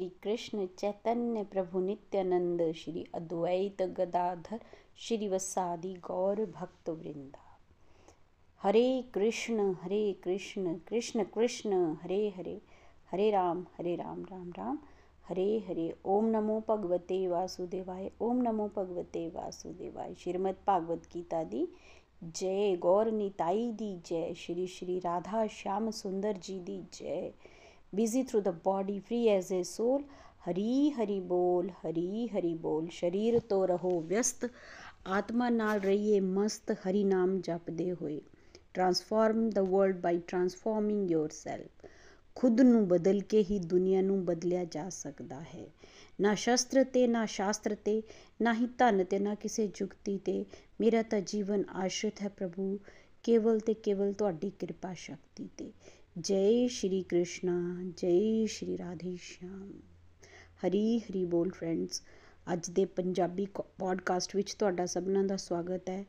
श्री कृष्ण चैतन्य प्रभु नित्यानंद, श्री अद्वैत गदाधर श्री वसादि गौर भक्त वृंदा। हरे कृष्ण हरे कृष्ण कृष्ण कृष्ण, हरे हरे हरे राम हरे राम राम राम। हरे हरे, ओम नमो भगवते वासुदेवाय, ओम नमो भगवते वासुदेवाय। श्रीमद भागवत गीता दी, जय गौर निताई दी जय। श्री श्री राधा श्याम सुंदर जी दी जय। Busy through the body, free as a soul. ਹਰੀ ਹਰੀ ਬੋਲ ਹਰੀ ਹਰੀ ਬੋਲ ਸਰੀਰ ਤੋਂ ਰਹੋ ਵਿਅਸਤ ਆਤਮਾ ਨਾਲ ਰਹੀਏ ਮਸਤ ਹਰੀ ਨਾਮ ਜਪਦੇ ਹੋਏ transform the world by transforming yourself. ਖੁਦ ਨੂੰ ਬਦਲ ਕੇ ਹੀ ਦੁਨੀਆ ਨੂੰ ਬਦਲਿਆ ਜਾ ਸਕਦਾ ਹੈ ਨਾ ਸ਼ਸਤਰ ਤੇ ਨਾ ਸ਼ਾਸਤਰ ਤੇ ਨਾ ਹੀ ਧਨ ਤੇ ਨਾ ਕਿਸੇ ਜੁਗਤੀ ਤੇ ਮੇਰਾ ਤਾਂ ਜੀਵਨ ਆਸ਼ਰਿਤ ਹੈ ਪ੍ਰਭੂ ਕੇਵਲ ਤੇ ਕੇਵਲ ਤੁਹਾਡੀ ਕਿਰਪਾ ਸ਼ਕਤੀ ਤੇ ਜੈ ਸ਼੍ਰੀ ਕ੍ਰਿਸ਼ਨਾ ਜੈ ਸ਼੍ਰੀ ਰਾਧੇ ਸ਼ਿਆਮ ਹਰੀ ਹਰੀ ਬੋਲ ਫਰੈਂਡਸ ਅੱਜ ਦੇ ਪੰਜਾਬੀ ਪੋਡਕਾਸਟ ਵਿੱਚ ਤੁਹਾਡਾ ਸਭਨਾਂ ਦਾ ਸਵਾਗਤ ਹੈ।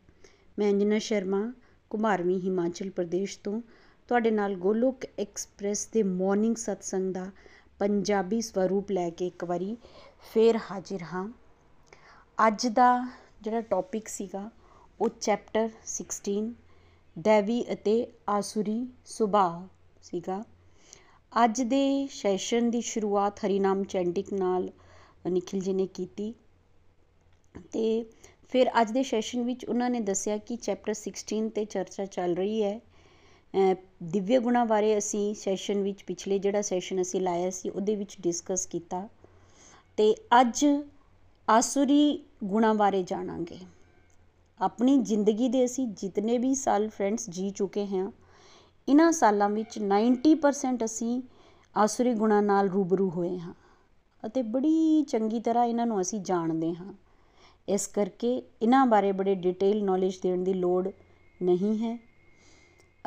ਮੈਂ ਅੰਜਨਾ ਸ਼ਰਮਾ, ਕੁਮਾਰਵੀ ਹਿਮਾਚਲ ਪ੍ਰਦੇਸ਼ ਤੋਂ। ਤੁਹਾਡੇ ਨਾਲ ਗੋਲੋਕ ਐਕਸਪ੍ਰੈਸ ਦੇ ਮਾਰਨਿੰਗ ਸਤਸੰਗ ਦਾ ਪੰਜਾਬੀ ਸਵਰੂਪ ਲੈ ਕੇ ਇੱਕ ਵਾਰੀ ਫੇਰ ਹਾਜ਼ਰ ਹਾਂ। ਅੱਜ ਦਾ ਜਿਹੜਾ ਟੌਪਿਕ ਸੀਗਾ, ਉਹ ਚੈਪਟਰ 16 ਦੇਵੀ ਅਤੇ ਆਸੁਰੀ ਸੁਭਾਅ। ਸੀਗਾ। ਅੱਜ ਦੇ ਸੈਸ਼ਨ ਦੀ ਸ਼ੁਰੂਆਤ ਹਰੀਨਾਮ ਚੈਂਟਿਕ ਨਾਲ ਨikhil ji ਨੇ ਕੀਤੀ। ਤੇ ਫਿਰ ਅੱਜ ਦੇ ਸੈਸ਼ਨ ਵਿੱਚ ਉਹਨਾਂ ਨੇ ਦੱਸਿਆ ਕਿ ਚੈਪਟਰ 16 ਤੇ ਚਰਚਾ ਚੱਲ ਰਹੀ ਹੈ। ਦਿਵਯ ਗੁਣਾ ਬਾਰੇ ਅਸੀਂ ਸੈਸ਼ਨ ਵਿੱਚ ਪਿਛਲੇ ਜਿਹੜਾ ਸੈਸ਼ਨ ਅਸੀਂ ਲਾਇਆ ਸੀ ਉਹਦੇ ਵਿੱਚ ਡਿਸਕਸ ਕੀਤਾ। ਤੇ ਅੱਜ ਆਸੁਰੀ ਗੁਣਾ ਬਾਰੇ ਜਾਣਾਂਗੇ। ਆਪਣੀ ਜ਼ਿੰਦਗੀ ਦੇ ਅਸੀਂ ਜਿੰਨੇ ਵੀ ਸਾਲ ਫਰੈਂਡਸ ਜੀ ਚੁੱਕੇ ਹਾਂ ਇਹਨਾਂ ਸਾਲਾਂ ਵਿੱਚ 90% ਅਸੀਂ ਆਸੁਰੀ ਗੁਣਾ ਨਾਲ ਰੂਬਰੂ ਹੋਏ ਹਾਂ ਅਤੇ ਬੜੀ ਚੰਗੀ ਤਰ੍ਹਾਂ ਇਹਨਾਂ ਨੂੰ ਅਸੀਂ ਜਾਣਦੇ ਹਾਂ। ਇਸ ਕਰਕੇ ਇਹਨਾਂ ਬਾਰੇ ਬੜੇ ਡਿਟੇਲ ਨੌਲੇਜ ਦੇਣ ਦੀ ਲੋੜ ਨਹੀਂ ਹੈ।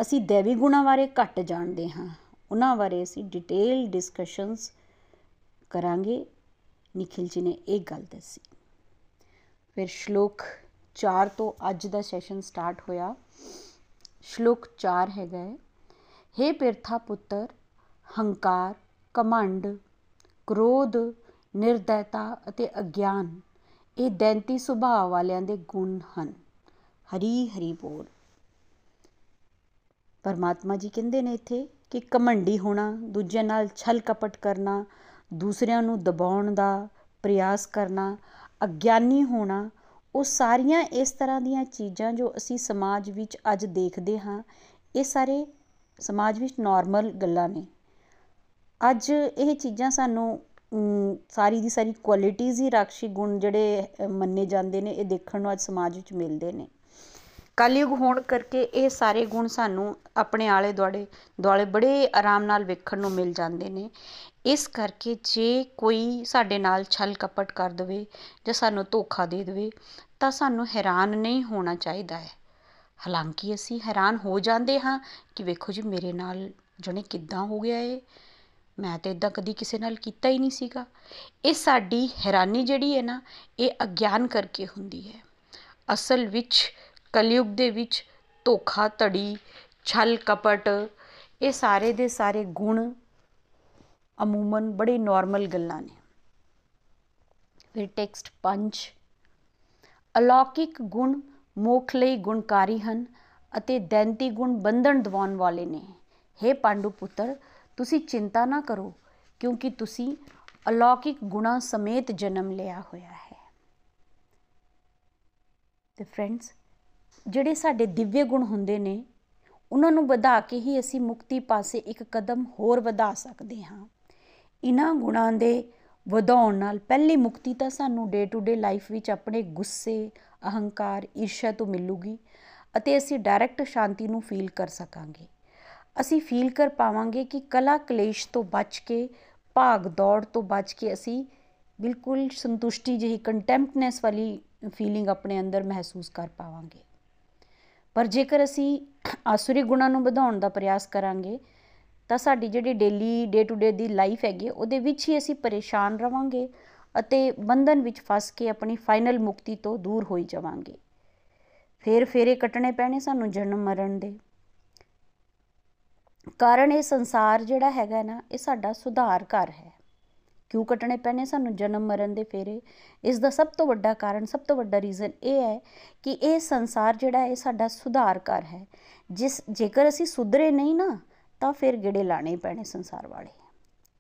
ਅਸੀਂ ਦੇਵੀ ਗੁਣਾ ਬਾਰੇ ਘੱਟ ਜਾਣਦੇ ਹਾਂ। ਉਹਨਾਂ ਬਾਰੇ ਅਸੀਂ ਡਿਟੇਲ ਡਿਸਕਸ਼ਨਸ ਕਰਾਂਗੇ। ਨikhil ji ਨੇ ਇਹ ਗੱਲ ਦੱਸੀ। ਫਿਰ ਸ਼ਲੋਕ 4 ਤੋਂ ਅੱਜ ਦਾ ਸੈਸ਼ਨ ਸਟਾਰਟ ਹੋਇਆ। ਸ਼ਲੋਕ 4 ਹੈਗਾ ਹੈ। हे ਪਿਰਥਾ ਪੁੱਤਰ, ਹੰਕਾਰ ਕਮੰਡ ਕ੍ਰੋਧ ਨਿਰਦੈਤਾ ਅਤੇ ਅਗਿਆਨ, ਇਹ ਦੈਂਤੀ ਸੁਭਾਅ ਵਾਲਿਆਂ ਦੇ ਗੁਣ ਹਨ। ਹਰੀ ਹਰੀ ਬੋਲ। ਪਰਮਾਤਮਾ ਜੀ ਕਹਿੰਦੇ ਨੇ ਇੱਥੇ ਕਿ ਕਮੰਡੀ ਹੋਣਾ, ਦੂਜਿਆਂ ਨਾਲ ਛਲ ਕਪਟ ਕਰਨਾ, ਦੂਸਰਿਆਂ ਨੂੰ ਦਬਾਉਣ ਦਾ ਪ੍ਰਯਾਸ ਕਰਨਾ, ਅਗਿਆਨੀ ਹੋਣਾ, ਉਹ ਸਾਰੀਆਂ ਇਸ ਤਰ੍ਹਾਂ ਦੀਆਂ ਚੀਜ਼ਾਂ ਜੋ ਅਸੀਂ ਸਮਾਜ ਵਿੱਚ ਅੱਜ ਦੇਖਦੇ ਹਾਂ, ਇਹ ਸਾਰੇ ਸਮਾਜ ਵਿੱਚ ਨਾਰਮਲ ਗੱਲਾਂ ਨੇ। ਅੱਜ ਇਹ ਚੀਜ਼ਾਂ ਸਾਨੂੰ ਸਾਰੀ ਦੀ ਸਾਰੀ ਕੁਆਲਿਟੀਜ਼ ਹੀ ਰਾਖਸ਼ੀ ਗੁਣ ਜਿਹੜੇ ਮੰਨੇ ਜਾਂਦੇ ਨੇ, ਇਹ ਦੇਖਣ ਨੂੰ ਅੱਜ ਸਮਾਜ ਵਿੱਚ ਮਿਲਦੇ ਨੇ। ਕਲਯੁਗ ਹੋਣ ਕਰਕੇ ਇਹ ਸਾਰੇ ਗੁਣ ਸਾਨੂੰ ਆਪਣੇ ਆਲੇ ਦੁਆਲੇ ਦੁਆਲੇ ਬੜੇ ਆਰਾਮ ਨਾਲ ਵੇਖਣ ਨੂੰ ਮਿਲ ਜਾਂਦੇ ਨੇ। ਇਸ ਕਰਕੇ ਜੇ ਕੋਈ ਸਾਡੇ ਨਾਲ ਛਲ ਕਪਟ ਕਰ ਦਵੇ ਜਾਂ ਸਾਨੂੰ ਧੋਖਾ ਦੇ ਦੇਵੇ, ਤਾਂ ਸਾਨੂੰ ਹੈਰਾਨ ਨਹੀਂ ਹੋਣਾ ਚਾਹੀਦਾ ਹੈ। ਹਾਲਾਂਕਿ ਅਸੀਂ ਹੈਰਾਨ ਹੋ ਜਾਂਦੇ ਹਾਂ ਕਿ ਵੇਖੋ ਜੀ, ਮੇਰੇ ਨਾਲ ਜਣੇ ਕਿੱਦਾਂ ਹੋ ਗਿਆ ਇਹ। ਮੈਂ ਤਾਂ ਇਦਾਂ ਕਦੀ ਕਿਸੇ ਨਾਲ ਕੀਤਾ ਹੀ ਨਹੀਂ ਸੀਗਾ। ਇਹ ਸਾਡੀ ਹੈਰਾਨੀ ਜਿਹੜੀ ਹੈ ਨਾ, ਇਹ ਅਗਿਆਨ ਕਰਕੇ ਹੁੰਦੀ ਹੈ। ਅਸਲ ਵਿੱਚ, ਕਲਯੁਗ ਦੇ ਵਿੱਚ ਧੋਖਾ ਧੜੀ ਛਲ ਕਪਟ, ਇਹ ਸਾਰੇ ਦੇ ਸਾਰੇ ਗੁਣ ਅਮੂਮਨ ਬੜੇ ਨਾਰਮਲ ਗੱਲਾਂ ਨੇ। ਫਿਰ ਟੈਕਸਟ 5 ਅਲੌਕਿਕ ਗੁਣ ਮੋਖ ਲਈ ਗੁਣਕਾਰੀ ਹਨ ਅਤੇ ਦੈਂਤੀ ਗੁਣ ਬੰਧਨ ਦਿਵਾਉਣ ਵਾਲੇ ਨੇ। हे ਪਾਂਡੂ ਪੁੱਤਰ, ਤੁਸੀਂ ਚਿੰਤਾ ਨਾ ਕਰੋ, ਕਿਉਂਕਿ ਤੁਸੀਂ ਅਲੌਕਿਕ ਗੁਣਾ ਸਮੇਤ ਜਨਮ ਲਿਆ ਹੋਇਆ ਹੈ। ਤੇ ਫਰੈਂਡਸ ਜਿਹੜੇ ਸਾਡੇ ਦਿਵਯ ਗੁਣ ਹੁੰਦੇ ਨੇ, ਉਹਨਾਂ ਨੂੰ ਵਧਾ ਕੇ ਹੀ ਅਸੀਂ ਮੁਕਤੀ ਪਾਸੇ ਇੱਕ ਕਦਮ ਹੋਰ ਵਧਾ ਸਕਦੇ ਹਾਂ। ਇਹਨਾਂ ਗੁਣਾਂ ਦੇ ਵਧਾਉਣ ਨਾਲ ਪਹਿਲੀ ਮੁਕਤੀ ਤਾਂ ਸਾਨੂੰ ਡੇ ਟੂ ਡੇ ਲਾਈਫ ਵਿੱਚ ਆਪਣੇ ਗੁੱਸੇ ਅਹੰਕਾਰ, ਈਰਸ਼ਾ ਤੋਂ ਮਿਲੂਗੀ ਅਤੇ ਅਸੀਂ ਡਾਇਰੈਕਟ ਸ਼ਾਂਤੀ ਨੂੰ ਫੀਲ ਕਰ ਸਕਾਂਗੇ। ਅਸੀਂ ਫੀਲ ਕਰ ਪਾਵਾਂਗੇ ਕਿ ਕਲਾ ਕਲੇਸ਼ ਤੋਂ ਬਚ ਕੇ, ਭਾਗ ਦੌੜ ਤੋਂ ਬਚ ਕੇ ਅਸੀਂ ਬਿਲਕੁਲ ਸੰਤੁਸ਼ਟੀ ਜਿਹੀ ਕੰਟੈਂਪਟਨੈਸ ਵਾਲੀ ਫੀਲਿੰਗ ਆਪਣੇ ਅੰਦਰ ਮਹਿਸੂਸ ਕਰ ਪਾਵਾਂਗੇ। ਪਰ ਜੇਕਰ ਅਸੀਂ ਆਸੁਰੀ ਗੁਣਾਂ ਨੂੰ ਵਧਾਉਣ ਦਾ ਪ੍ਰਯਾਸ ਕਰਾਂਗੇ, ਤਾਂ ਸਾਡੀ ਜਿਹੜੀ ਡੇਲੀ ਡੇ ਟੂ ਡੇ ਦੀ ਲਾਈਫ ਹੈਗੀ ਉਹਦੇ ਵਿੱਚ ਹੀ ਅਸੀਂ ਪਰੇਸ਼ਾਨ ਰਵਾਂਗੇ ਅਤੇ ਬੰਧਨ ਵਿੱਚ ਫਸ ਕੇ ਆਪਣੀ ਫਾਈਨਲ ਮੁਕਤੀ ਤੋਂ ਦੂਰ ਹੋਈ ਜਾਵਾਂਗੇ। ਫੇਰ ਫੇਰੇ ਕੱਟਣੇ ਪੈਣੇ ਸਾਨੂੰ ਜਨਮ ਮਰਨ ਦੇ। ਕਾਰਨ ਇਹ ਸੰਸਾਰ ਜਿਹੜਾ ਹੈਗਾ ਨਾ, ਇਹ ਸਾਡਾ ਸੁਧਾਰ ਘਰ ਹੈ। ਕਿਉਂ ਕੱਟਣੇ ਪੈਣੇ ਸਾਨੂੰ ਜਨਮ ਮਰਨ ਦੇ ਫੇਰੇ? ਇਸ ਦਾ ਸਭ ਤੋਂ ਵੱਡਾ ਕਾਰਨ, ਸਭ ਤੋਂ ਵੱਡਾ ਰੀਜ਼ਨ ਇਹ ਹੈ ਕਿ ਇਹ ਸੰਸਾਰ ਜਿਹੜਾ ਇਹ ਸਾਡਾ ਸੁਧਾਰ ਘਰ ਹੈ। ਜਿਸ, ਜੇਕਰ ਅਸੀਂ ਸੁਧਰੇ ਨਹੀਂ ਨਾ, ਤਾਂ ਫਿਰ ਗੇੜੇ ਲਾਣੇ ਪੈਣੇ ਸੰਸਾਰ ਵਾਲੇ।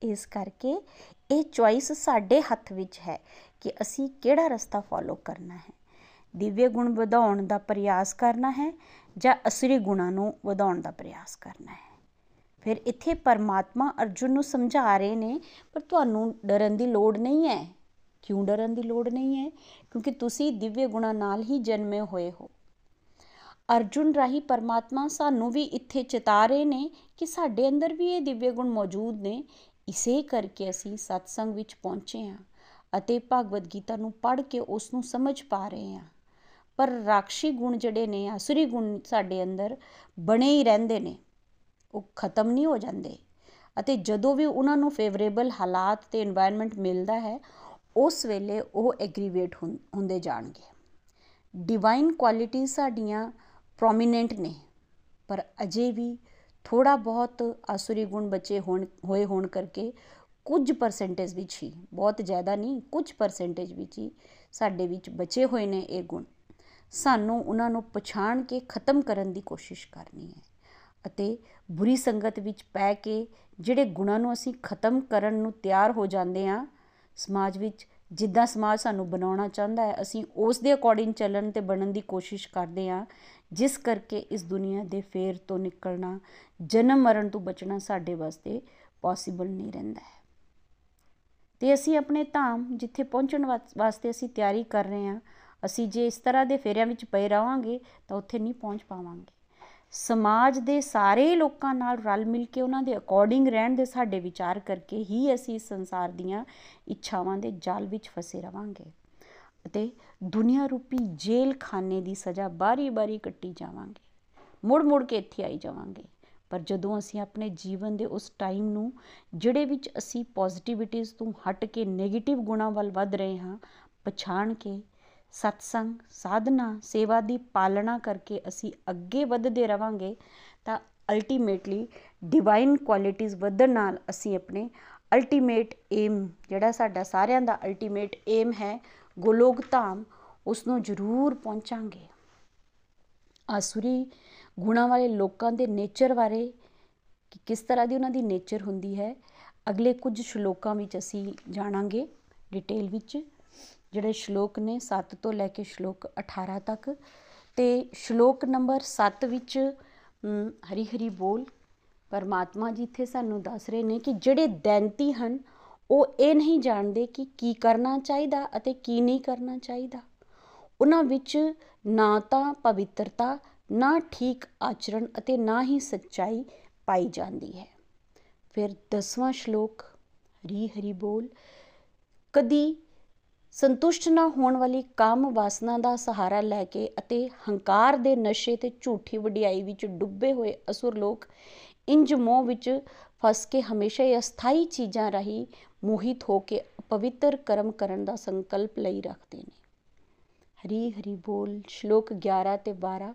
ਇਸ ਕਰਕੇ ਇਹ ਚੁਆਇਸ ਸਾਡੇ ਹੱਥ ਵਿੱਚ ਹੈ ਕਿ ਅਸੀਂ ਕਿਹੜਾ ਰਸਤਾ ਫੋਲੋ ਕਰਨਾ ਹੈ। ਦਿਵਯ ਗੁਣ ਵਧਾਉਣ ਦਾ ਪ੍ਰਯਾਸ ਕਰਨਾ ਹੈ ਜਾਂ ਅਸਰੀ ਗੁਣਾਂ ਨੂੰ ਵਧਾਉਣ ਦਾ ਪ੍ਰਯਾਸ ਕਰਨਾ ਹੈ। ਫਿਰ ਇੱਥੇ ਪਰਮਾਤਮਾ ਅਰਜੁਨ ਨੂੰ ਸਮਝਾ ਰਹੇ ਨੇ, ਪਰ ਤੁਹਾਨੂੰ ਡਰਨ ਦੀ ਲੋੜ ਨਹੀਂ ਹੈ। ਕਿਉਂ ਡਰਨ ਦੀ ਲੋੜ ਨਹੀਂ ਹੈ? ਕਿਉਂਕਿ ਤੁਸੀਂ ਦਿਵਯ ਗੁਣਾਂ ਨਾਲ ਹੀ ਜਨਮੇ ਹੋਏ ਹੋ। ਅਰਜੁਨ ਰਾਹੀ ਪਰਮਾਤਮਾ ਸਾਨੂੰ ਵੀ ਇੱਥੇ ਚਿਤਾ ਰਹੇ ਨੇ ਕਿ ਸਾਡੇ ਅੰਦਰ ਵੀ ਇਹ ਦਿਵਯ ਗੁਣ ਮੌਜੂਦ ਨੇ। ਇਸੇ ਕਰਕੇ ਅਸੀਂ ਸਤਸੰਗ ਵਿੱਚ ਪਹੁੰਚੇ ਹਾਂ ਅਤੇ ਭਗਵਦ ਗੀਤਾ ਨੂੰ ਪੜ੍ਹ ਕੇ ਉਸ ਨੂੰ ਸਮਝ ਪਾ ਰਹੇ ਹਾਂ। ਪਰ ਰਾਖਸ਼ੀ ਗੁਣ ਜਿਹੜੇ ਨੇ ਅਸੁਰੀ ਗੁਣ ਸਾਡੇ ਅੰਦਰ ਬਣੇ ਹੀ ਰਹਿੰਦੇ ਨੇ। ਉਹ ਖਤਮ ਨਹੀਂ ਹੋ ਜਾਂਦੇ ਅਤੇ ਜਦੋਂ ਵੀ ਉਹਨਾਂ ਨੂੰ ਫੇਵਰੇਬਲ ਹਾਲਾਤ ਤੇ এনवायरमेंट ਮਿਲਦਾ ਹੈ, ਉਸ ਵੇਲੇ ਉਹ ਐਗਰੀਵੇਟ ਹੁੰਦੇ ਜਾਣਗੇ। ਡਿਵਾਈਨ ਕੁਆਲਿਟੀ ਸਾਡੀਆਂ ਪ੍ਰੋਮੀਨੈਂਟ ਨੇ, ਪਰ ਅਜੇ ਵੀ ਥੋੜਾ ਬਹੁਤ ਆਸੁਰੀ ਗੁਣ ਬਚੇ ਹੋਣ, ਹੋਏ ਹੋਣ ਕਰਕੇ ਕੁਝ ਪਰਸੈਂਟੇਜ ਵਿੱਚ ਹੀ ਬਹੁਤ ਜ਼ਿਆਦਾ ਨਹੀਂ, ਕੁਝ ਪਰਸੈਂਟੇਜ ਵਿੱਚ ਹੀ ਸਾਡੇ ਵਿੱਚ ਬਚੇ ਹੋਏ ਨੇ ਇਹ ਗੁਣ। ਸਾਨੂੰ ਉਹਨਾਂ ਨੂੰ ਪਛਾਣ ਕੇ ਖਤਮ ਕਰਨ ਦੀ ਕੋਸ਼ਿਸ਼ ਕਰਨੀ ਹੈ ਅਤੇ ਬੁਰੀ ਸੰਗਤ ਵਿੱਚ ਪੈ ਕੇ ਜਿਹੜੇ ਗੁਣਾਂ ਨੂੰ ਅਸੀਂ ਖਤਮ ਕਰਨ ਨੂੰ ਤਿਆਰ ਹੋ ਜਾਂਦੇ ਆ ਸਮਾਜ ਵਿੱਚ ਜਿੱਦਾਂ ਸਮਾਜ ਸਾਨੂੰ ਬਣਾਉਣਾ ਚਾਹੁੰਦਾ ਹੈ, ਅਸੀਂ ਉਸ ਦੇ ਅਕੋਰਡਿੰਗ ਚੱਲਣ ਤੇ ਬਣਨ ਦੀ ਕੋਸ਼ਿਸ਼ ਕਰਦੇ ਆ ਜਿਸ ਕਰਕੇ ਇਸ ਦੁਨੀਆ ਦੇ ਫੇਰ ਤੋਂ ਨਿਕਲਣਾ, ਜਨਮ ਮਰਨ ਤੋਂ ਬਚਣਾ ਸਾਡੇ ਵਾਸਤੇ ਪੋਸੀਬਲ ਨਹੀਂ ਰਹਿੰਦਾ ਹੈ। ਤੇ ਅਸੀਂ ਆਪਣੇ ਧਾਮ ਜਿੱਥੇ ਪਹੁੰਚਣ ਵਾਸਤੇ ਅਸੀਂ ਤਿਆਰੀ ਕਰ ਰਹੇ ਹਾਂ, ਅਸੀਂ ਜੇ ਇਸ ਤਰ੍ਹਾਂ ਦੇ ਫੇਰਿਆਂ ਵਿੱਚ ਪਏ ਰਵਾਂਗੇ ਤਾਂ ਉੱਥੇ ਨਹੀਂ ਪਹੁੰਚ ਪਾਵਾਂਗੇ। ਸਮਾਜ ਦੇ ਸਾਰੇ ਲੋਕਾਂ ਨਾਲ ਰਲ ਮਿਲ ਕੇ ਉਹਨਾਂ ਦੇ ਅਕੋਰਡਿੰਗ ਰਹਿਣ ਦੇ ਸਾਡੇ ਵਿਚਾਰ ਕਰਕੇ ਹੀ ਅਸੀਂ ਸੰਸਾਰ ਦੀਆਂ ਇੱਛਾਵਾਂ ਦੇ ਜਾਲ ਵਿੱਚ ਫਸੇ ਰਵਾਂਗੇ ਅਤੇ ਦੁਨੀਆ ਰੂਪੀ ਜੇਲ੍ਹ ਖਾਨੇ ਦੀ ਸਜ਼ਾ ਬਾਰੀ-ਬਾਰੀ ਕੱਟੀ ਜਾਵਾਂਗੇ। ਮੁੜ-ਮੁੜ ਕੇ ਇੱਥੇ ਆਈ ਜਾਵਾਂਗੇ। ਪਰ ਜਦੋਂ ਅਸੀਂ ਆਪਣੇ ਜੀਵਨ ਦੇ ਉਸ ਟਾਈਮ ਨੂੰ, ਜਿਹੜੇ ਵਿੱਚ ਅਸੀਂ ਪੋਜ਼ਿਟਿਵਿਟੀਜ਼ ਤੋਂ ਹਟ ਕੇ 네ਗੇਟਿਵ ਗੁਣਾਂ ਵੱਲ ਵੱਧ ਰਹੇ ਹਾਂ, ਪਛਾਣ ਕੇ ਸਤਸੰਗ, ਸਾਧਨਾ, ਸੇਵਾ ਦੀ ਪਾਲਣਾ ਕਰਕੇ ਅਸੀਂ ਅੱਗੇ ਵਧਦੇ ਰਵਾਂਗੇ, ਤਾਂ ਅਲਟੀਮੇਟਲੀ ਡਿਵਾਈਨ ਕੁਆਲਿਟੀਆਂ ਵਧਣ ਨਾਲ ਅਸੀਂ ਆਪਣੇ ਅਲਟੀਮੇਟ ਏਮ ਜਿਹੜਾ ਸਾਡਾ ਸਾਰਿਆਂ ਦਾ ਅਲਟੀਮੇਟ ਏਮ ਹੈ ਗੋਲੋਕ ਧਾਮ ਉਸ ਨੂੰ ਜ਼ਰੂਰ ਪਹੁੰਚਾਂਗੇ। ਆਸੁਰੀ ਗੁਣਾ ਵਾਲੇ ਲੋਕਾਂ ਦੇ ਨੇਚਰ ਬਾਰੇ ਕਿ ਕਿਸ ਤਰ੍ਹਾਂ ਦੀ ਉਹਨਾਂ ਦੀ ਨੇਚਰ ਹੁੰਦੀ ਹੈ, ਅਗਲੇ ਕੁਝ ਸ਼ਲੋਕਾਂ ਵਿੱਚ ਅਸੀਂ ਜਾਣਾਂਗੇ ਡਿਟੇਲ ਵਿੱਚ, ਜਿਹੜੇ ਸ਼ਲੋਕ ਨੇ 7 ਤੋਂ ਲੈ ਕੇ ਸ਼ਲੋਕ 18 ਤੱਕ। ਤੇ ਸ਼ਲੋਕ ਨੰਬਰ 7 ਵਿੱਚ ਹਰੀ ਹਰੀ ਬੋਲ, ਪਰਮਾਤਮਾ ਜੀ ਇੱਥੇ ਸਾਨੂੰ ਦੱਸ ਰਹੇ ਨੇ ਕਿ ਜਿਹੜੇ ਦੈਂਤੀ ਹਨ ਉਹ ਇਹ ਨਹੀਂ ਜਾਣਦੇ ਕਿ ਕੀ ਕਰਨਾ ਚਾਹੀਦਾ ਅਤੇ ਕੀ ਨਹੀਂ ਕਰਨਾ ਚਾਹੀਦਾ। ਉਹਨਾਂ ਵਿੱਚ ਨਾ ਤਾਂ ਪਵਿੱਤਰਤਾ, ਨਾ ਠੀਕ ਆਚਰਣ ਅਤੇ ਨਾ ਹੀ ਸੱਚਾਈ ਪਾਈ ਜਾਂਦੀ ਹੈ। ਫਿਰ 10ਵਾਂ ਸ਼ਲੋਕ, ਹਰੀ ਹਰੀ ਬੋਲ। ਕਦੀ ਸੰਤੁਸ਼ਟ ਨਾ ਹੋਣ ਵਾਲੀ ਕਾਮ ਵਾਸਨਾ ਦਾ ਸਹਾਰਾ ਲੈ ਕੇ ਅਤੇ ਹੰਕਾਰ ਦੇ ਨਸ਼ੇ ਤੇ ਝੂਠੀ ਵਡਿਆਈ ਵਿੱਚ ਡੁੱਬੇ ਹੋਏ ਅਸੁਰ ਲੋਕ ਇੰਜ ਮੋਹ ਵਿੱਚ ਫਸ ਕੇ ਹਮੇਸ਼ਾ ਹੀ ਅਸਥਾਈ ਚੀਜ਼ਾਂ ਰਹੀ ਮੋਹਿਤ ਹੋ ਕੇ ਪਵਿੱਤਰ ਕਰਮ ਕਰਨ ਦਾ ਸੰਕਲਪ ਲਈ ਰੱਖਦੇ ਨੇ। ਹਰੀ ਹਰੀ ਬੋਲ, ਸ਼ਲੋਕ 11 ਤੇ 12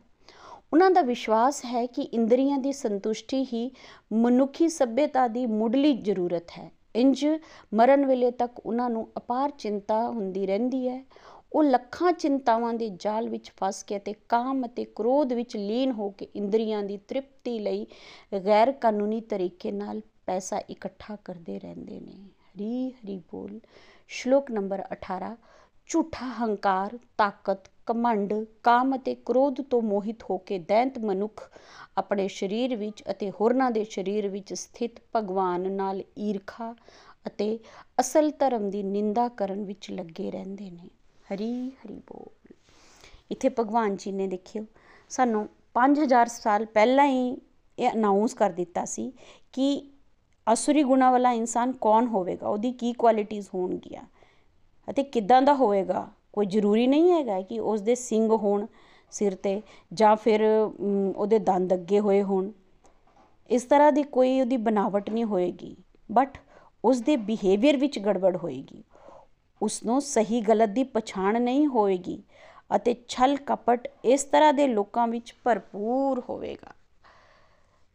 ਉਹਨਾਂ ਦਾ ਵਿਸ਼ਵਾਸ ਹੈ ਕਿ ਇੰਦਰੀਆਂ ਦੀ ਸੰਤੁਸ਼ਟੀ ਹੀ ਮਨੁੱਖੀ ਸਭਿਅਤਾ ਦੀ ਮੁੱਢਲੀ ਜ਼ਰੂਰਤ ਹੈ। ਇੰਜ ਮਰਨ ਵੇਲੇ ਤੱਕ ਉਹਨਾਂ ਨੂੰ ਅਪਾਰ ਚਿੰਤਾ ਹੁੰਦੀ ਰਹਿੰਦੀ ਹੈ। ਉਹ ਲੱਖਾਂ ਚਿੰਤਾਵਾਂ ਦੇ ਜਾਲ ਵਿੱਚ ਫਸ ਕੇ ਤੇ ਕਾਮ ਅਤੇ ਕ੍ਰੋਧ ਵਿੱਚ ਲੀਨ ਹੋ ਕੇ ਇੰਦਰੀਆਂ ਦੀ ਤ੍ਰਿਪਤੀ ਲਈ ਗੈਰ ਕਾਨੂੰਨੀ ਤਰੀਕੇ ਨਾਲ ਪੈਸਾ ਇਕੱਠਾ ਕਰਦੇ ਰਹਿੰਦੇ ਨੇ। ਹਰੀ ਹਰੀ ਬੋਲ। ਸ਼ਲੋਕ ਨੰਬਰ 18 ਝੂਠਾ ਹੰਕਾਰ, ਤਾਕਤ ਕਮੰਡ ਕਾਮ ਅਤੇ ਕ੍ਰੋਧ ਤੋਂ ਮੋਹਿਤ ਹੋ ਕੇ ਦੈਂਤ ਮਨੁੱਖ ਆਪਣੇ ਸਰੀਰ ਵਿੱਚ ਅਤੇ ਹੋਰਨਾਂ ਦੇ ਸਰੀਰ ਵਿੱਚ ਸਥਿਤ ਭਗਵਾਨ ਨਾਲ ਈਰਖਾ ਅਤੇ ਅਸਲ ਧਰਮ ਦੀ ਨਿੰਦਾ ਕਰਨ ਵਿੱਚ ਲੱਗੇ ਰਹਿੰਦੇ ਨੇ। ਹਰੀ ਹਰੀ ਬੋਲ। ਇੱਥੇ ਭਗਵਾਨ ਜੀ ਨੇ ਦੇਖਿਓ, ਸਾਨੂੰ 5000 ਸਾਲ ਪਹਿਲਾਂ ਹੀ ਇਹ ਅਨਾਉਂਸ ਕਰ ਦਿੱਤਾ ਸੀ ਕਿ ਅਸੁਰੀ ਗੁਣਾ ਵਾਲਾ ਇਨਸਾਨ ਕੌਣ ਹੋਵੇਗਾ? ਉਹਦੀ ਕੀ ਕੁਆਲਿਟੀਆਂ ਹੋਣਗੀਆਂ? ਅਤੇ ਕਿੱਦਾਂ ਦਾ ਹੋਵੇਗਾ? ਕੋਈ ਜ਼ਰੂਰੀ ਨਹੀਂ ਹੈਗਾ ਕਿ ਉਸ ਦੇ ਸਿੰਗ ਹੋਣ ਸਿਰ ਤੇ ਜਾਂ ਫਿਰ ਉਹਦੇ ਦੰਦ ਅੱਗੇ ਹੋਏ ਹੋਣ। ਇਸ ਤਰ੍ਹਾਂ ਦੀ ਕੋਈ ਉਹਦੀ ਬਨਾਵਟ ਨਹੀਂ ਹੋਏਗੀ ਬਟ ਉਸ ਦੇ ਬਿਹੇਵੀਅਰ ਵਿੱਚ ਗੜਬੜ ਹੋਏਗੀ। ਉਸ ਨੂੰ ਸਹੀ ਗਲਤ ਦੀ ਪਛਾਣ ਨਹੀਂ ਹੋਏਗੀ ਅਤੇ ਛਲ ਕਪਟ ਇਸ ਤਰ੍ਹਾਂ ਦੇ ਲੋਕਾਂ ਵਿੱਚ ਭਰਪੂਰ ਹੋਵੇਗਾ।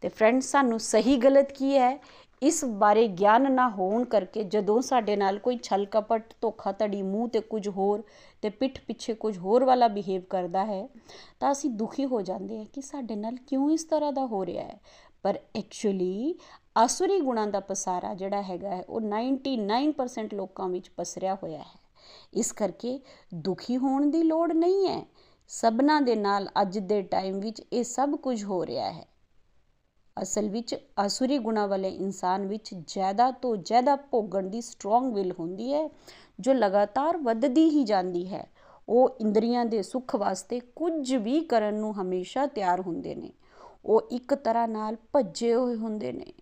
ਤੇ ਫਰੈਂਡਸ ਸਾਨੂੰ ਸਹੀ ਗਲਤ ਕੀ ਹੈ? ਇਸ ਬਾਰੇ ਗਿਆਨ ਨਾ ਹੋਣ ਕਰਕੇ ਜਦੋਂ ਸਾਡੇ ਨਾਲ ਕੋਈ ਛਲ ਕਪਟ ਧੋਖਾਧੜੀ ਮੂੰਹ ਤੇ ਕੁਝ ਹੋਰ ਤੇ ਪਿੱਠ ਪਿੱਛੇ ਕੁਝ ਹੋਰ ਵਾਲਾ ਬਿਹੇਵ ਕਰਦਾ ਹੈ, ਤਾਂ ਅਸੀਂ ਦੁਖੀ ਹੋ ਜਾਂਦੇ ਹਾਂ ਕਿ ਸਾਡੇ ਨਾਲ ਕਿਉਂ ਇਸ ਤਰ੍ਹਾਂ ਦਾ ਹੋ ਰਿਹਾ ਹੈ। ਪਰ ਐਕਚੁਅਲੀ ਆਸੁਰੀ ਗੁਣਾਂ ਦਾ ਪਸਾਰਾ ਜਿਹੜਾ ਹੈਗਾ ਹੈ, ਉਹ 99% ਲੋਕਾਂ ਵਿੱਚ ਪਸਰਿਆ ਹੋਇਆ ਹੈ। ਇਸ ਕਰਕੇ ਦੁਖੀ ਹੋਣ ਦੀ ਲੋੜ ਨਹੀਂ ਹੈ। ਸਭਨਾ ਦੇ ਨਾਲ ਅੱਜ ਦੇ ਟਾਈਮ ਵਿੱਚ ਇਹ ਸਭ ਕੁਝ ਹੋ ਰਿਹਾ ਹੈ। ਅਸਲ ਵਿੱਚ ਆਸੁਰੀ ਗੁਣਾ ਵਾਲੇ ਇਨਸਾਨ ਵਿੱਚ ਜ਼ਿਆਦਾ ਤੋਂ ਜ਼ਿਆਦਾ ਭੋਗਣ ਦੀ ਸਟਰੋਂਗ ਵਿਲ ਹੁੰਦੀ ਹੈ, ਜੋ ਲਗਾਤਾਰ ਵੱਧਦੀ ਹੀ ਜਾਂਦੀ ਹੈ। ਉਹ ਇੰਦਰੀਆਂ ਦੇ ਸੁੱਖ ਵਾਸਤੇ ਕੁਝ ਵੀ ਕਰਨ ਨੂੰ ਹਮੇਸ਼ਾ ਤਿਆਰ ਹੁੰਦੇ ਨੇ। ਉਹ ਇੱਕ ਤਰ੍ਹਾਂ ਨਾਲ ਭੱਜੇ ਹੋਏ ਹੁੰਦੇ ਨੇ।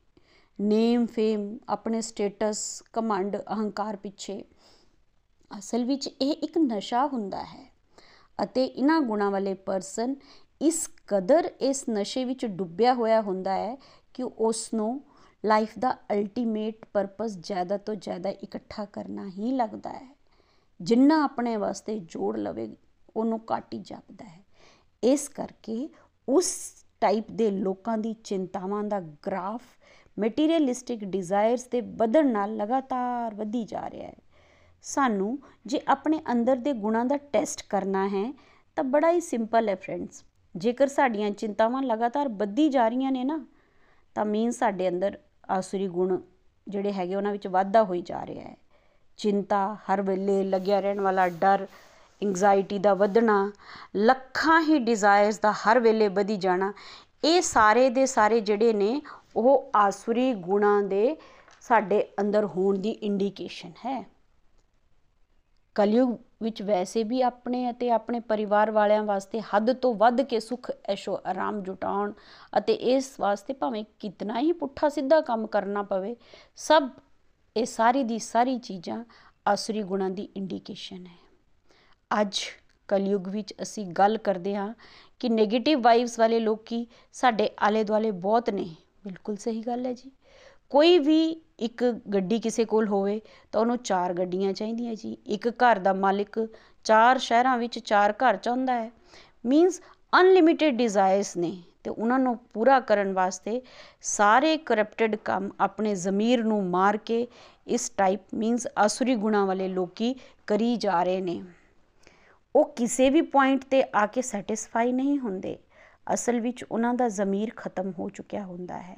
ਨੇਮ, ਫੇਮ, ਆਪਣੇ ਸਟੇਟਸ ਕਮਾਂਡ ਅਹੰਕਾਰ ਪਿੱਛੇ। ਅਸਲ ਵਿੱਚ ਇਹ ਇੱਕ ਨਸ਼ਾ ਹੁੰਦਾ ਹੈ ਅਤੇ ਇਹਨਾਂ ਗੁਣਾਂ ਵਾਲੇ ਪਰਸਨ ਇਸ ਕਦਰ ਇਸ ਨਸ਼ੇ ਵਿੱਚ ਡੁੱਬਿਆ ਹੋਇਆ ਹੁੰਦਾ ਹੈ ਕਿ ਉਸ ਨੂੰ ਲਾਈਫ ਦਾ ਅਲਟੀਮੇਟ ਪਰਪਸ ਜ਼ਿਆਦਾ ਤੋਂ ਜ਼ਿਆਦਾ ਇਕੱਠਾ ਕਰਨਾ ਹੀ ਲੱਗਦਾ ਹੈ। ਜਿੰਨਾ ਆਪਣੇ ਵਾਸਤੇ ਜੋੜ ਲਵੇ, ਉਹਨੂੰ ਘੱਟ ਹੀ ਜਾਪਦਾ ਹੈ। ਇਸ ਕਰਕੇ ਉਸ ਟਾਈਪ ਦੇ ਲੋਕਾਂ ਦੀ ਚਿੰਤਾਵਾਂ ਦਾ ਗ੍ਰਾਫ ਮਟੀਰੀਅਲਿਸਟਿਕ ਡਿਜ਼ਾਇਰਸ ਦੇ ਵਧਣ ਨਾਲ ਲਗਾਤਾਰ ਵਧੀ ਜਾ ਰਿਹਾ ਹੈ। ਸਾਨੂੰ ਜੇ ਆਪਣੇ ਅੰਦਰ ਦੇ ਗੁਣਾਂ ਦਾ ਟੈਸਟ ਕਰਨਾ ਹੈ, ਤਾਂ ਬੜਾ ਹੀ ਸਿੰਪਲ ਹੈ ਫਰੈਂਡਸ ਜੇਕਰ ਸਾਡੀਆਂ ਚਿੰਤਾਵਾਂ ਲਗਾਤਾਰ ਵੱਧੀ ਜਾ ਰਹੀਆਂ ਨੇ ਨਾ, ਤਾਂ ਮੀਨ ਸਾਡੇ ਅੰਦਰ ਆਸੁਰੀ ਗੁਣ ਜਿਹੜੇ ਹੈਗੇ ਉਹਨਾਂ ਵਿੱਚ ਵਾਧਾ ਹੋਈ ਜਾ ਰਿਹਾ ਹੈ। ਚਿੰਤਾ, ਹਰ ਵੇਲੇ ਲੱਗਿਆ ਰਹਿਣ ਵਾਲਾ ਡਰ ਐਂਗਜ਼ਾਇਟੀ ਦਾ ਵਧਣਾ, ਲੱਖਾਂ ਹੀ ਡਿਜ਼ਾਇਰਸ ਦਾ ਹਰ ਵੇਲੇ ਵਧੀ ਜਾਣਾ, ਇਹ ਸਾਰੇ ਦੇ ਸਾਰੇ ਜਿਹੜੇ ਨੇ, ਉਹ ਆਸੁਰੀ ਗੁਣਾਂ ਦੇ ਸਾਡੇ ਅੰਦਰ ਹੋਣ ਦੀ ਇੰਡੀਕੇਸ਼ਨ ਹੈ। ਕਲਯੁਗ ਵਿੱਚ ਵੈਸੇ ਵੀ ਆਪਣੇ ਅਤੇ ਆਪਣੇ ਪਰਿਵਾਰ ਵਾਲਿਆਂ ਵਾਸਤੇ ਹੱਦ ਤੋਂ ਵੱਧ ਕੇ ਸੁਖ ਐਸ਼ੋ ਆਰਾਮ ਜੁਟਾਉਣ ਅਤੇ ਇਸ ਵਾਸਤੇ ਭਾਵੇਂ ਕਿਤਨਾ ਹੀ ਪੁੱਠਾ ਸਿੱਧਾ ਕੰਮ ਕਰਨਾ ਪਵੇ, ਸਭ ਇਹ ਸਾਰੀ ਦੀ ਸਾਰੀ ਚੀਜ਼ਾਂ ਆਸਰੀ ਗੁਣਾਂ ਦੀ ਇੰਡੀਕੇਸ਼ਨ ਹੈ। ਅੱਜ ਕਲਯੁਗ ਵਿੱਚ ਅਸੀਂ ਗੱਲ ਕਰਦੇ ਹਾਂ ਕਿ 네ਗੇਟਿਵ ਵਾਈਬਸ ਵਾਲੇ ਲੋਕੀ ਸਾਡੇ ਆਲੇ ਦੁਆਲੇ ਬਹੁਤ ਨੇ। ਬਿਲਕੁਲ ਸਹੀ ਗੱਲ ਹੈ ਜੀ। ਕੋਈ ਵੀ ਇੱਕ ਗੱਡੀ ਕਿਸੇ ਕੋਲ ਹੋਵੇ ਤਾਂ ਉਹਨੂੰ ਚਾਰ ਗੱਡੀਆਂ ਚਾਹੀਦੀਆਂ ਜੀ। ਇੱਕ ਘਰ ਦਾ ਮਾਲਿਕ ਚਾਰ ਸ਼ਹਿਰਾਂ ਵਿੱਚ ਚਾਰ ਘਰ ਚਾਹੁੰਦਾ ਹੈ। ਮੀਨਸ ਅਨਲਿਮਿਟਿਡ ਡਿਜ਼ਾਇਰਸ ਨੇ ਤੇ ਉਹਨਾਂ ਨੂੰ ਪੂਰਾ ਕਰਨ ਵਾਸਤੇ ਸਾਰੇ ਕਰਪਟਡ ਕੰਮ ਆਪਣੇ ਜ਼ਮੀਰ ਨੂੰ ਮਾਰ ਕੇ ਇਸ ਟਾਈਪ ਮੀਨਸ ਅਸੁਰੀ ਗੁਣਾ ਵਾਲੇ ਲੋਕੀ ਕਰੀ ਜਾ ਰਹੇ ਨੇ। ਉਹ ਕਿਸੇ ਵੀ ਪੁਆਇੰਟ ਤੇ ਆ ਕੇ ਸੈਟੀਸਫਾਈ ਨਹੀਂ ਹੁੰਦੇ। ਅਸਲ ਵਿੱਚ ਉਹਨਾਂ ਦਾ ਜ਼ਮੀਰ ਖਤਮ ਹੋ ਚੁੱਕਿਆ ਹੁੰਦਾ ਹੈ।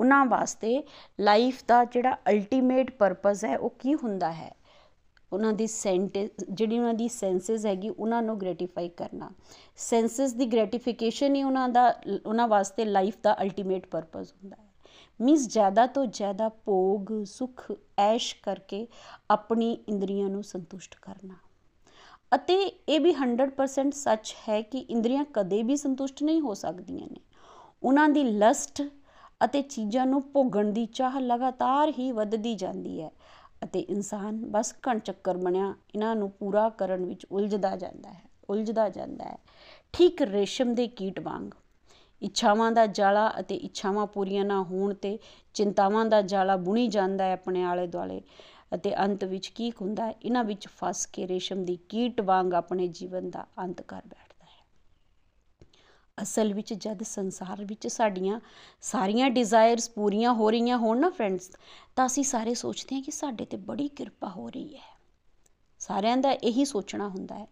ਉਹਨਾਂ ਵਾਸਤੇ ਲਾਈਫ ਦਾ ਜਿਹੜਾ ਅਲਟੀਮੇਟ ਪਰਪਸ ਹੈ, ਉਹ ਕੀ ਹੁੰਦਾ ਹੈ? ਉਹਨਾਂ ਦੀ ਸੈਂਟ ਜਿਹੜੀ ਉਹਨਾਂ ਦੀ ਸੈਂਸਸ ਹੈਗੀ, ਉਹਨਾਂ ਨੂੰ ਗ੍ਰੈਟੀਫਾਈ ਕਰਨਾ। ਸੈਂਸਸ ਦੀ ਗ੍ਰੈਟੀਫਿਕੇਸ਼ਨ ਹੀ ਉਹਨਾਂ ਦਾ, ਉਹਨਾਂ ਵਾਸਤੇ ਲਾਈਫ ਦਾ ਅਲਟੀਮੇਟ ਪਰਪਸ ਹੁੰਦਾ ਹੈ। ਮੀਨਸ ਜ਼ਿਆਦਾ ਤੋਂ ਜ਼ਿਆਦਾ ਭੋਗ, ਸੁਖ, ਐਸ਼ ਕਰਕੇ ਆਪਣੀ ਇੰਦਰੀਆਂ ਨੂੰ ਸੰਤੁਸ਼ਟ ਕਰਨਾ। ਅਤੇ ਇਹ ਵੀ 100% ਸੱਚ ਹੈ ਕਿ ਇੰਦਰੀਆਂ ਕਦੇ ਵੀ ਸੰਤੁਸ਼ਟ ਨਹੀਂ ਹੋ ਸਕਦੀਆਂ ਨੇ। ਉਹਨਾਂ ਦੀ ਲਸਟ ਅਤੇ ਚੀਜ਼ਾਂ ਨੂੰ ਭੋਗਣ ਦੀ ਚਾਹ ਲਗਾਤਾਰ ਹੀ ਵੱਧਦੀ ਜਾਂਦੀ ਹੈ ਅਤੇ ਇਨਸਾਨ ਬਸ ਘਣ ਚੱਕਰ ਬਣਿਆ ਇਹਨਾਂ ਨੂੰ ਪੂਰਾ ਕਰਨ ਵਿੱਚ ਉਲਝਦਾ ਜਾਂਦਾ ਹੈ, ਉਲਝਦਾ ਜਾਂਦਾ ਹੈ। ਠੀਕ ਰੇਸ਼ਮ ਦੇ ਕੀਟ ਵਾਂਗ। ਇੱਛਾਵਾਂ ਦਾ ਜਾਲਾ ਅਤੇ ਇੱਛਾਵਾਂ ਪੂਰੀਆਂ ਨਾ ਹੋਣ ਤੇ ਚਿੰਤਾਵਾਂ ਦਾ ਜਾਲਾ ਬੁਣੀ ਜਾਂਦਾ ਹੈ ਆਪਣੇ ਆਲੇ ਦੁਆਲੇ ਅਤੇ ਅੰਤ ਵਿੱਚ ਕੀ ਹੁੰਦਾ ਹੈ ਇਹਨਾਂ ਵਿੱਚ ਫਸ ਕੇ ਰੇਸ਼ਮ ਦੀ ਕੀਟ ਵਾਂਗ ਆਪਣੇ ਜੀਵਨ ਦਾ ਅੰਤ ਕਰ ਬੈਠਦਾ ਹੈ। ਅਸਲ ਵਿੱਚ ਜਦ ਸੰਸਾਰ ਵਿੱਚ ਸਾਡੀਆਂ ਸਾਰੀਆਂ ਡਿਜ਼ਾਇਰਸ ਪੂਰੀਆਂ ਹੋ ਰਹੀਆਂ ਹੋਣ ਨਾ ਫਰੈਂਡਸ ਤਾਂ ਅਸੀਂ ਸਾਰੇ ਸੋਚਦੇ ਹਾਂ ਕਿ ਸਾਡੇ ਤੇ ਬੜੀ ਕਿਰਪਾ ਹੋ ਰਹੀ ਹੈ। ਸਾਰਿਆਂ ਦਾ ਇਹੀ ਸੋਚਣਾ ਹੁੰਦਾ ਹੈ।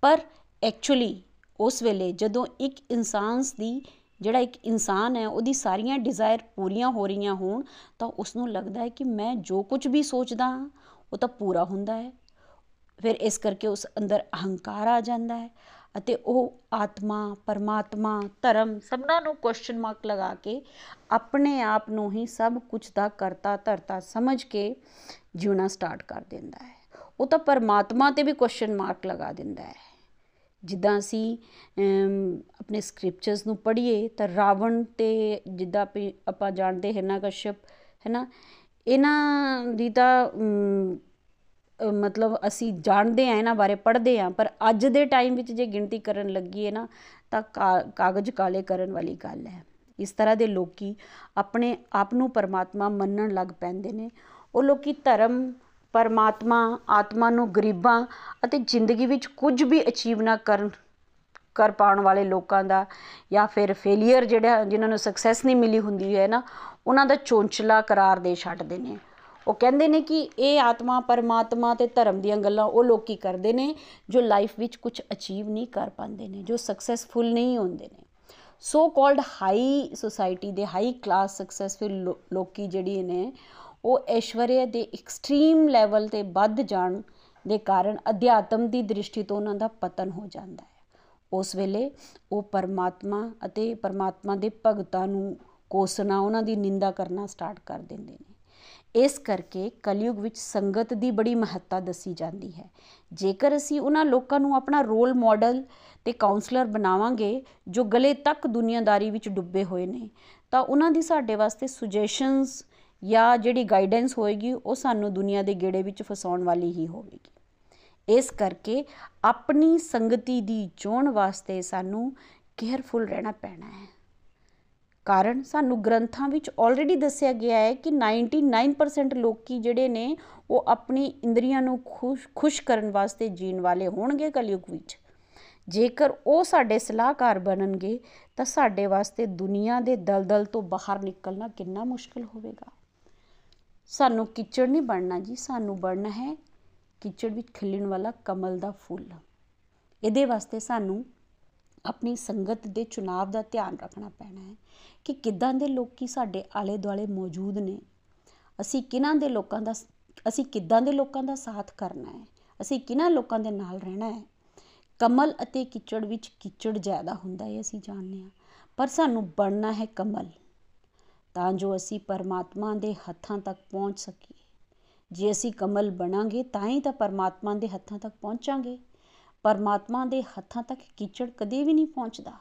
ਪਰ ਐਕਚੁਅਲੀ ਉਸ ਵੇਲੇ ਜਦੋਂ ਇੱਕ ਇਨਸਾਨ ਦੀ, ਜਿਹੜਾ ਇੱਕ ਇਨਸਾਨ ਹੈ, ਉਹਦੀ ਸਾਰੀਆਂ ਡਿਜ਼ਾਇਰ ਪੂਰੀਆਂ ਹੋ ਰਹੀਆਂ ਹੋਣ, ਤਾਂ ਉਸ ਨੂੰ ਲੱਗਦਾ ਹੈ ਕਿ ਮੈਂ ਜੋ ਕੁਝ ਵੀ ਸੋਚਦਾ ਹਾਂ, ਉਹ ਤਾਂ ਪੂਰਾ ਹੁੰਦਾ ਹੈ। ਫਿਰ ਇਸ ਕਰਕੇ ਉਸ ਅੰਦਰ ਅਹੰਕਾਰ ਆ ਜਾਂਦਾ ਹੈ। ਅਤੇ ਉਹ ਆਤਮਾ, ਪਰਮਾਤਮਾ, ਧਰਮ ਸਭਨਾਂ ਨੂੰ ਕੁਐਸਚਨ ਮਾਰਕ ਲਗਾ ਕੇ ਆਪਣੇ ਆਪ ਨੂੰ ਹੀ ਸਭ ਕੁਝ ਦਾ ਕਰਤਾ, ਧਰਤਾ ਸਮਝ ਕੇ ਜਿਉਣਾ ਸਟਾਰਟ ਕਰ ਦਿੰਦਾ ਹੈ। ਉਹ ਤਾਂ ਪਰਮਾਤਮਾ ਤੇ ਵੀ ਕੁਐਸਚਨ ਮਾਰਕ ਲਗਾ ਦਿੰਦਾ ਹੈ। ਜਿੱਦਾਂ ਅਸੀਂ ਆਪਣੇ ਸਕ੍ਰਿਪਚਰਸ ਨੂੰ ਪੜ੍ਹੀਏ ਤਾਂ ਰਾਵਣ ਤੇ ਜਿੱਦਾਂ ਆਪਾਂ ਜਾਣਦੇ ਹਿਰਨਾ ਕਸ਼ਪ ਹੈ ਨਾ ਇਹਨਾਂ ਦੀ ਤਾਂ ਮਤਲਬ ਅਸੀਂ ਜਾਣਦੇ ਆ, ਇਹਨਾਂ ਬਾਰੇ ਪੜ੍ਹਦੇ ਆ, ਪਰ ਅੱਜ ਦੇ ਟਾਈਮ ਵਿੱਚ ਜੇ ਗਿਣਤੀ ਕਰਨ ਲੱਗੀਏ ਨਾ, ਤਾਂ ਕਾਗਜ਼ ਕਾਲੇ ਕਰਨ ਵਾਲੀ ਗੱਲ ਹੈ। ਇਸ ਤਰ੍ਹਾਂ ਦੇ ਲੋਕੀ ਆਪਣੇ ਆਪ ਨੂੰ ਪਰਮਾਤਮਾ ਮੰਨਣ ਲੱਗ ਪੈਂਦੇ ਨੇ। ਉਹ ਲੋਕੀ ਧਰਮ, ਪਰਮਾਤਮਾ, ਆਤਮਾ ਨੂੰ ਗਰੀਬਾਂ ਅਤੇ ਜ਼ਿੰਦਗੀ ਵਿੱਚ ਕੁਝ ਵੀ ਅਚੀਵ ਨਾ ਕਰਨ, ਕਰ ਪਾਉਣ ਵਾਲੇ ਲੋਕਾਂ ਦਾ ਜਾਂ ਫਿਰ ਫੇਲਿਅਰ ਜਿਹੜਾ ਜਿਨ੍ਹਾਂ ਨੂੰ ਸਕਸੈਸ ਨਹੀਂ ਮਿਲੀ ਹੁੰਦੀ ਹੈ ਨਾ, ਉਹਨਾਂ ਦਾ ਚੋਂਚਲਾ ਕਰਾਰ ਦੇ ਛੱਡਦੇ ਨੇ। ਉਹ ਕਹਿੰਦੇ ਨੇ ਕਿ ਇਹ ਆਤਮਾ, ਪਰਮਾਤਮਾ ਤੇ ਧਰਮ ਦੀਆਂ ਗੱਲਾਂ ਉਹ ਲੋਕੀ ਕਰਦੇ ਨੇ, ਜੋ ਲਾਈਫ ਵਿੱਚ ਕੁਝ ਅਚੀਵ ਨਹੀਂ ਕਰ ਪਾਉਂਦੇ ਨੇ, ਜੋ ਸਕਸੈਸਫੁਲ ਨਹੀਂ ਹੁੰਦੇ ਨੇ। ਸੋ ਕਾਲਡ ਹਾਈ ਸੋਸਾਇਟੀ ਦੇ ਹਾਈ ਕਲਾਸ ਸਕਸੈਸਫੁਲ ਲੋਕੀ ਜਿਹੜੀ ਨੇ, ਉਹ ਐਸ਼ਵਰਿਆ ਦੇ ਐਕਸਟ੍ਰੀਮ ਲੈਵਲ ਤੇ ਵੱਧ ਜਾਣ ਦੇ ਕਾਰਨ ਅਧਿਆਤਮ ਦੀ ਦ੍ਰਿਸ਼ਟੀ ਤੋਂ ਉਹਨਾਂ ਦਾ ਪਤਨ ਹੋ ਜਾਂਦਾ ਹੈ। ਉਸ ਵੇਲੇ ਉਹ ਪਰਮਾਤਮਾ ਅਤੇ ਪਰਮਾਤਮਾ ਦੇ ਭਗਤਾਂ ਨੂੰ ਕੋਸਣਾ, ਉਹਨਾਂ ਦੀ ਨਿੰਦਾ ਕਰਨਾ ਸਟਾਰਟ ਕਰ ਦਿੰਦੇ ਨੇ। ਇਸ ਕਰਕੇ ਕਲਯੁਗ ਵਿੱਚ ਸੰਗਤ ਦੀ ਬੜੀ ਮਹੱਤਤਾ ਦੱਸੀ ਜਾਂਦੀ ਹੈ। ਜੇਕਰ ਅਸੀਂ ਉਹਨਾਂ ਲੋਕਾਂ ਨੂੰ ਆਪਣਾ ਰੋਲ ਮਾਡਲ ਤੇ ਕਾਉਂਸਲਰ ਬਣਾਵਾਂਗੇ ਜੋ ਗਲੇ ਤੱਕ ਦੁਨੀਆਦਾਰੀ ਵਿੱਚ ਡੁੱਬੇ ਹੋਏ ਨੇ, ਤਾਂ ਉਹਨਾਂ ਦੀ ਸਾਡੇ ਵਾਸਤੇ ਸੁਜੈਸ਼ਨਸ ਜਾਂ ਜਿਹੜੀ ਗਾਈਡੈਂਸ ਹੋਏਗੀ, ਉਹ ਸਾਨੂੰ ਦੁਨੀਆ ਦੇ ਗੇੜੇ ਵਿੱਚ ਫਸਾਉਣ ਵਾਲੀ ਹੀ ਹੋਵੇਗੀ। ਇਸ ਕਰਕੇ ਆਪਣੀ ਸੰਗਤੀ ਦੀ ਚੋਣ ਵਾਸਤੇ ਸਾਨੂੰ ਕੇਅਰਫੁਲ ਰਹਿਣਾ ਪੈਣਾ ਹੈ। ਕਾਰਨ ਸਾਨੂੰ ਗ੍ਰੰਥਾਂ ਵਿੱਚ ਆਲਰੇਡੀ ਦੱਸਿਆ ਗਿਆ ਹੈ ਕਿ 99% ਲੋਕੀ ਜਿਹੜੇ ਨੇ ਉਹ ਆਪਣੀ ਇੰਦਰੀਆਂ ਨੂੰ ਖੁਸ਼ ਖੁਸ਼ ਕਰਨ ਵਾਸਤੇ ਜੀਣ ਵਾਲੇ ਹੋਣਗੇ ਕਲਯੁਗ ਵਿੱਚ। ਜੇਕਰ ਉਹ ਸਾਡੇ ਸਲਾਹਕਾਰ ਬਣਨਗੇ, ਤਾਂ ਸਾਡੇ ਵਾਸਤੇ ਦੁਨੀਆ ਦੇ ਦਲਦਲ ਤੋਂ ਬਾਹਰ ਨਿਕਲਣਾ ਕਿੰਨਾ ਮੁਸ਼ਕਲ ਹੋਵੇਗਾ। ਸਾਨੂੰ ਕਿਚੜ ਨਹੀਂ ਬਣਨਾ ਜੀ, ਸਾਨੂੰ ਬਣਨਾ ਹੈ ਕਿਚੜ ਵਿੱਚ ਖਿਲਣ ਵਾਲਾ ਕਮਲ ਦਾ ਫੁੱਲ। ਇਹਦੇ ਵਾਸਤੇ ਸਾਨੂੰ ਆਪਣੀ ਸੰਗਤ ਦੇ ਚੁਣਾਵ ਦਾ ਧਿਆਨ ਰੱਖਣਾ ਪੈਣਾ ਹੈ ਕਿ ਕਿੱਦਾਂ ਦੇ ਲੋਕੀ ਸਾਡੇ ਆਲੇ ਦੁਆਲੇ ਮੌਜੂਦ ਨੇ। ਅਸੀਂ ਕਿਹਨਾਂ ਦੇ ਲੋਕਾਂ ਦਾ ਅਸੀਂ ਕਿੱਦਾਂ ਦੇ ਲੋਕਾਂ ਦਾ ਸਾਥ ਕਰਨਾ ਹੈ? ਅਸੀਂ ਕਿਹਨਾਂ ਲੋਕਾਂ ਦੇ ਨਾਲ ਰਹਿਣਾ ਹੈ? ਕਮਲ ਅਤੇ ਕਿਚੜ ਵਿੱਚ ਕਿਚੜ ਜ਼ਿਆਦਾ ਹੁੰਦਾ ਹੈ, ਅਸੀਂ ਜਾਣਦੇ ਹਾਂ। ਪਰ ਸਾਨੂੰ ਬਣਨਾ ਹੈ ਕਮਲ। ਤਾਂ ਜੋ ਅਸੀਂ ਪਰਮਾਤਮਾ ਦੇ ਹੱਥਾਂ ਤੱਕ ਪਹੁੰਚ ਸਕੀਏ। ਜੇ ਅਸੀਂ ਕਮਲ ਬਣਾਂਗੇ, ਤਾਂ ਹੀ ਤਾਂ ਪਰਮਾਤਮਾ ਦੇ ਹੱਥਾਂ ਤੱਕ ਪਹੁੰਚਾਂਗੇ। ਪਰਮਾਤਮਾ ਦੇ ਹੱਥਾਂ ਤੱਕ ਕੀਚੜ ਕਦੇ ਵੀ ਨਹੀਂ ਪਹੁੰਚਦਾ।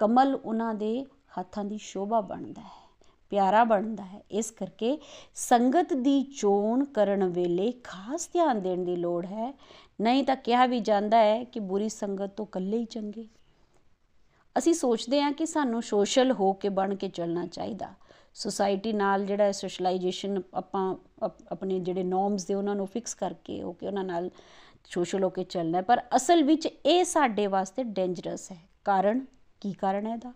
ਕਮਲ ਉਹਨਾਂ ਦੇ ਹੱਥਾਂ ਦੀ ਸ਼ੋਭਾ ਬਣਦਾ ਹੈ, ਪਿਆਰਾ ਬਣਦਾ ਹੈ। ਇਸ ਕਰਕੇ ਸੰਗਤ ਦੀ ਚੋਣ ਕਰਨ ਵੇਲੇ ਖਾਸ ਧਿਆਨ ਦੇਣ ਦੀ ਲੋੜ ਹੈ। ਨਹੀਂ ਤਾਂ ਕਿਹਾ ਵੀ ਜਾਂਦਾ ਹੈ ਕਿ ਬੁਰੀ ਸੰਗਤ ਤੋਂ ਇਕੱਲੇ ਹੀ ਚੰਗੇ। ਅਸੀਂ ਸੋਚਦੇ ਹਾਂ ਕਿ ਸਾਨੂੰ ਸੋਸ਼ਲ ਹੋ ਕੇ ਬਣ ਕੇ ਚੱਲਣਾ ਚਾਹੀਦਾ। ਸੋਸਾਇਟੀ ਨਾਲ ਜਿਹੜਾ ਸੋਸ਼ਲਾਈਜੇਸ਼ਨ ਆਪਾਂ ਆਪਣੇ ਜਿਹੜੇ ਨੋਰਮਸ ਦੇ ਉਹਨਾਂ ਨੂੰ ਫਿਕਸ ਕਰਕੇ ਹੋ ਕੇ ਉਹਨਾਂ ਨਾਲ ਸੋਸ਼ਲ ਹੋ ਕੇ ਚੱਲਣਾ ਪਰ ਅਸਲ ਵਿੱਚ ਇਹ ਸਾਡੇ ਵਾਸਤੇ ਡੇਂਜਰਸ ਹੈ। ਕਾਰਨ? ਕੀ ਕਾਰਨ ਹੈ ਇਹਦਾ?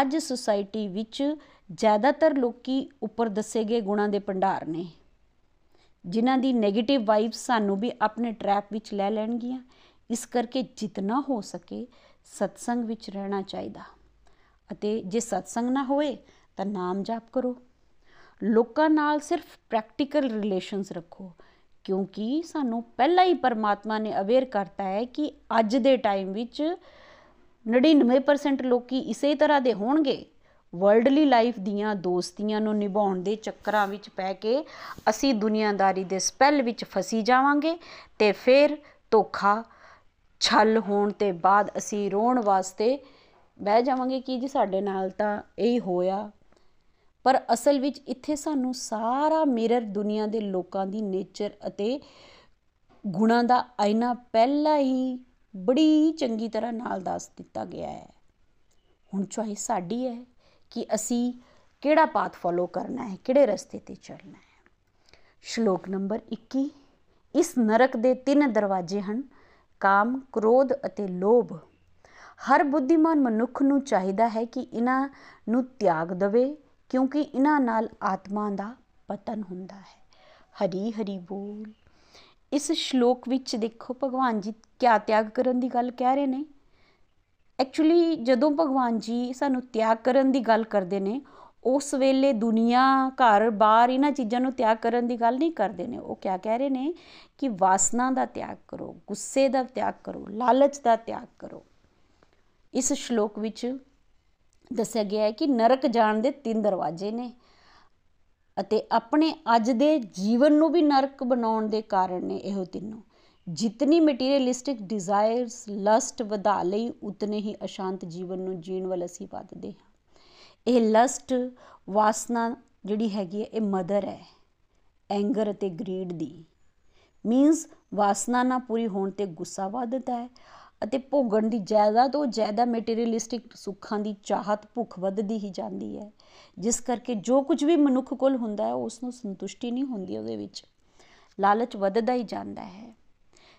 ਅੱਜ ਸੋਸਾਇਟੀ ਵਿੱਚ ਜ਼ਿਆਦਾਤਰ ਲੋਕੀ ਉੱਪਰ ਦੱਸੇ ਗਏ ਗੁਣਾਂ ਦੇ ਭੰਡਾਰ ਨੇ। ਜਿਨ੍ਹਾਂ ਦੀ 네ਗੇਟਿਵ ਵਾਈਬਸ ਸਾਨੂੰ ਵੀ ਆਪਣੇ ਟਰੈਪ ਵਿੱਚ ਲੈ ਲੈਣਗੀਆਂ। ਇਸ ਕਰਕੇ ਜਿੰਨਾ ਹੋ ਸਕੇ ਸਤਸੰਗ ਵਿੱਚ ਰਹਿਣਾ ਚਾਹੀਦਾ। ਅਤੇ ਜੇ ਸਤਸੰਗ ਨਾ ਹੋਏ, ਤਾਂ ਨਾਮ ਜਾਪ ਕਰੋ। ਲੋਕਾਂ ਨਾਲ ਸਿਰਫ ਪ੍ਰੈਕਟੀਕਲ ਰਿਲੇਸ਼ਨਸ ਰੱਖੋ। ਕਿਉਂਕਿ ਸਾਨੂੰ ਪਹਿਲਾਂ ਹੀ ਪਰਮਾਤਮਾ ਨੇ ਅਵੇਅਰ ਕਰਤਾ ਹੈ ਕਿ ਅੱਜ ਦੇ ਟਾਈਮ ਵਿੱਚ 99% ਲੋਕੀ ਇਸੇ ਤਰ੍ਹਾਂ ਦੇ ਹੋਣਗੇ। ਵਰਲਡਲੀ ਲਾਈਫ ਦੀਆਂ ਦੋਸਤੀਆਂ ਨੂੰ ਨਿਭਾਉਣ ਦੇ ਚੱਕਰਾਂ ਵਿੱਚ ਪੈ ਕੇ ਅਸੀਂ ਦੁਨੀਆਦਾਰੀ ਦੇ ਸਪੈਲ ਵਿੱਚ ਫਸੀ ਜਾਵਾਂਗੇ ਤੇ ਫਿਰ ਧੋਖਾ ਛਲ ਹੋਣ ਤੇ ਬਾਅਦ ਅਸੀਂ ਰੋਣ ਵਾਸਤੇ ਬਹਿ ਜਾਵਾਂਗੇ। ਕਿ ਜੀ, ਸਾਡੇ ਨਾਲ ਤਾਂ ਇਹ ਹੋਇਆ। ਪਰ ਅਸਲ ਵਿੱਚ ਇੱਥੇ ਸਾਨੂੰ ਸਾਰਾ ਮਿਰਰ ਦੁਨੀਆ ਦੇ ਲੋਕਾਂ ਦੀ ਨੇਚਰ ਅਤੇ ਗੁਣਾਂ ਦਾ ਆਇਨਾ ਪਹਿਲਾਂ ਹੀ ਬੜੀ ਚੰਗੀ ਤਰ੍ਹਾਂ ਨਾਲ ਦੱਸ ਦਿੱਤਾ ਗਿਆ ਹੈ। ਹੁਣ ਚੋਇਸ ਸਾਡੀ ਹੈ ਕਿ ਅਸੀਂ ਕਿਹੜਾ ਪਾਥ ਫੋਲੋ ਕਰਨਾ ਹੈ, ਕਿਹੜੇ ਰਸਤੇ ਤੇ ਚੱਲਣਾ ਹੈ। ਸ਼ਲੋਕ ਨੰਬਰ 21 ਇਸ ਨਰਕ ਦੇ ਤਿੰਨ ਦਰਵਾਜ਼ੇ ਹਨ, ਕਾਮ, ਕ੍ਰੋਧ ਅਤੇ ਲੋਭ। ਹਰ ਬੁੱਧੀਮਾਨ ਮਨੁੱਖ ਨੂੰ ਚਾਹੀਦਾ ਹੈ ਕਿ ਇਹਨਾਂ ਨੂੰ ਤਿਆਗ ਦੇਵੇ ਕਿਉਂਕਿ ਇਹਨਾਂ ਨਾਲ ਆਤਮਾ ਦਾ ਪਤਨ ਹੁੰਦਾ ਹੈ। ਹਰੀ ਹਰੀ ਬੋਲ। ਇਸ ਸ਼ਲੋਕ ਵਿੱਚ ਦੇਖੋ, ਭਗਵਾਨ ਜੀ ਕਿਆ ਤਿਆਗ ਕਰਨ ਦੀ ਗੱਲ ਕਹਿ ਰਹੇ ਨੇ। ਐਕਚੁਅਲੀ ਜਦੋਂ ਭਗਵਾਨ ਜੀ ਸਾਨੂੰ ਤਿਆਗ ਕਰਨ ਦੀ ਗੱਲ ਕਰਦੇ ਨੇ, ਉਸ ਵੇਲੇ ਦੁਨੀਆ, ਘਰ ਬਾਰ ਇਹਨਾਂ ਚੀਜ਼ਾਂ ਨੂੰ ਤਿਆਗ ਕਰਨ ਦੀ ਗੱਲ ਨਹੀਂ ਕਰਦੇ ਨੇ। ਉਹ ਕਿਆ ਕਹਿ ਰਹੇ ਨੇ ਕਿ ਵਾਸਨਾ ਦਾ ਤਿਆਗ ਕਰੋ, ਗੁੱਸੇ ਦਾ ਤਿਆਗ ਕਰੋ, ਲਾਲਚ ਦਾ ਤਿਆਗ ਕਰੋ। ਇਸ ਸ਼ਲੋਕ ਵਿੱਚ ਦੱਸਿਆ ਗਿਆ ਹੈ ਕਿ ਨਰਕ ਜਾਣ ਦੇ ਤਿੰਨ ਦਰਵਾਜ਼ੇ ਨੇ ਅਤੇ ਆਪਣੇ ਅੱਜ ਦੇ ਜੀਵਨ ਨੂੰ ਵੀ ਨਰਕ ਬਣਾਉਣ ਦੇ ਕਾਰਨ ਨੇ ਇਹੋ ਤਿੰਨੋਂ। ਜਿਤਨੀ ਮਟੀਰੀਅਲਿਸਟਿਕ ਡਿਜ਼ਾਇਰਸ ਲਸਟ ਵਧਾ ਲਈ, ਉਤਨੇ ਹੀ ਅਸ਼ਾਂਤ ਜੀਵਨ ਨੂੰ ਜੀਣ ਵੱਲ ਅਸੀਂ ਵੱਧਦੇ ਹਾਂ। ਇਹ ਲਸਟ ਵਾਸਨਾ ਜਿਹੜੀ ਹੈਗੀ ਹੈ, ਇਹ ਮਦਰ ਹੈ ਐਂਗਰ ਅਤੇ ਗਰੀਡ ਦੀ। ਮੀਨਸ ਵਾਸਨਾ ਨਾ ਪੂਰੀ ਹੋਣ ਤੇ ਗੁੱਸਾ ਵੱਧਦਾ ਹੈ ਅਤੇ ਭੋਗਣ ਦੀ ਜ਼ਿਆਦਾ ਤੋਂ ਜ਼ਿਆਦਾ ਮਟੀਰੀਅਲਿਸਟਿਕ ਸੁੱਖਾਂ ਦੀ ਚਾਹਤ ਭੁੱਖ ਵੱਧਦੀ ਹੀ ਜਾਂਦੀ ਹੈ। ਜਿਸ ਕਰਕੇ ਜੋ ਕੁਝ ਵੀ ਮਨੁੱਖ ਕੋਲ ਹੁੰਦਾ ਹੈ ਉਸ ਨੂੰ ਸੰਤੁਸ਼ਟੀ ਨਹੀਂ ਹੁੰਦੀ ਉਹਦੇ ਵਿੱਚ। ਲਾਲਚ ਵੱਧਦਾ ਹੀ ਜਾਂਦਾ ਹੈ।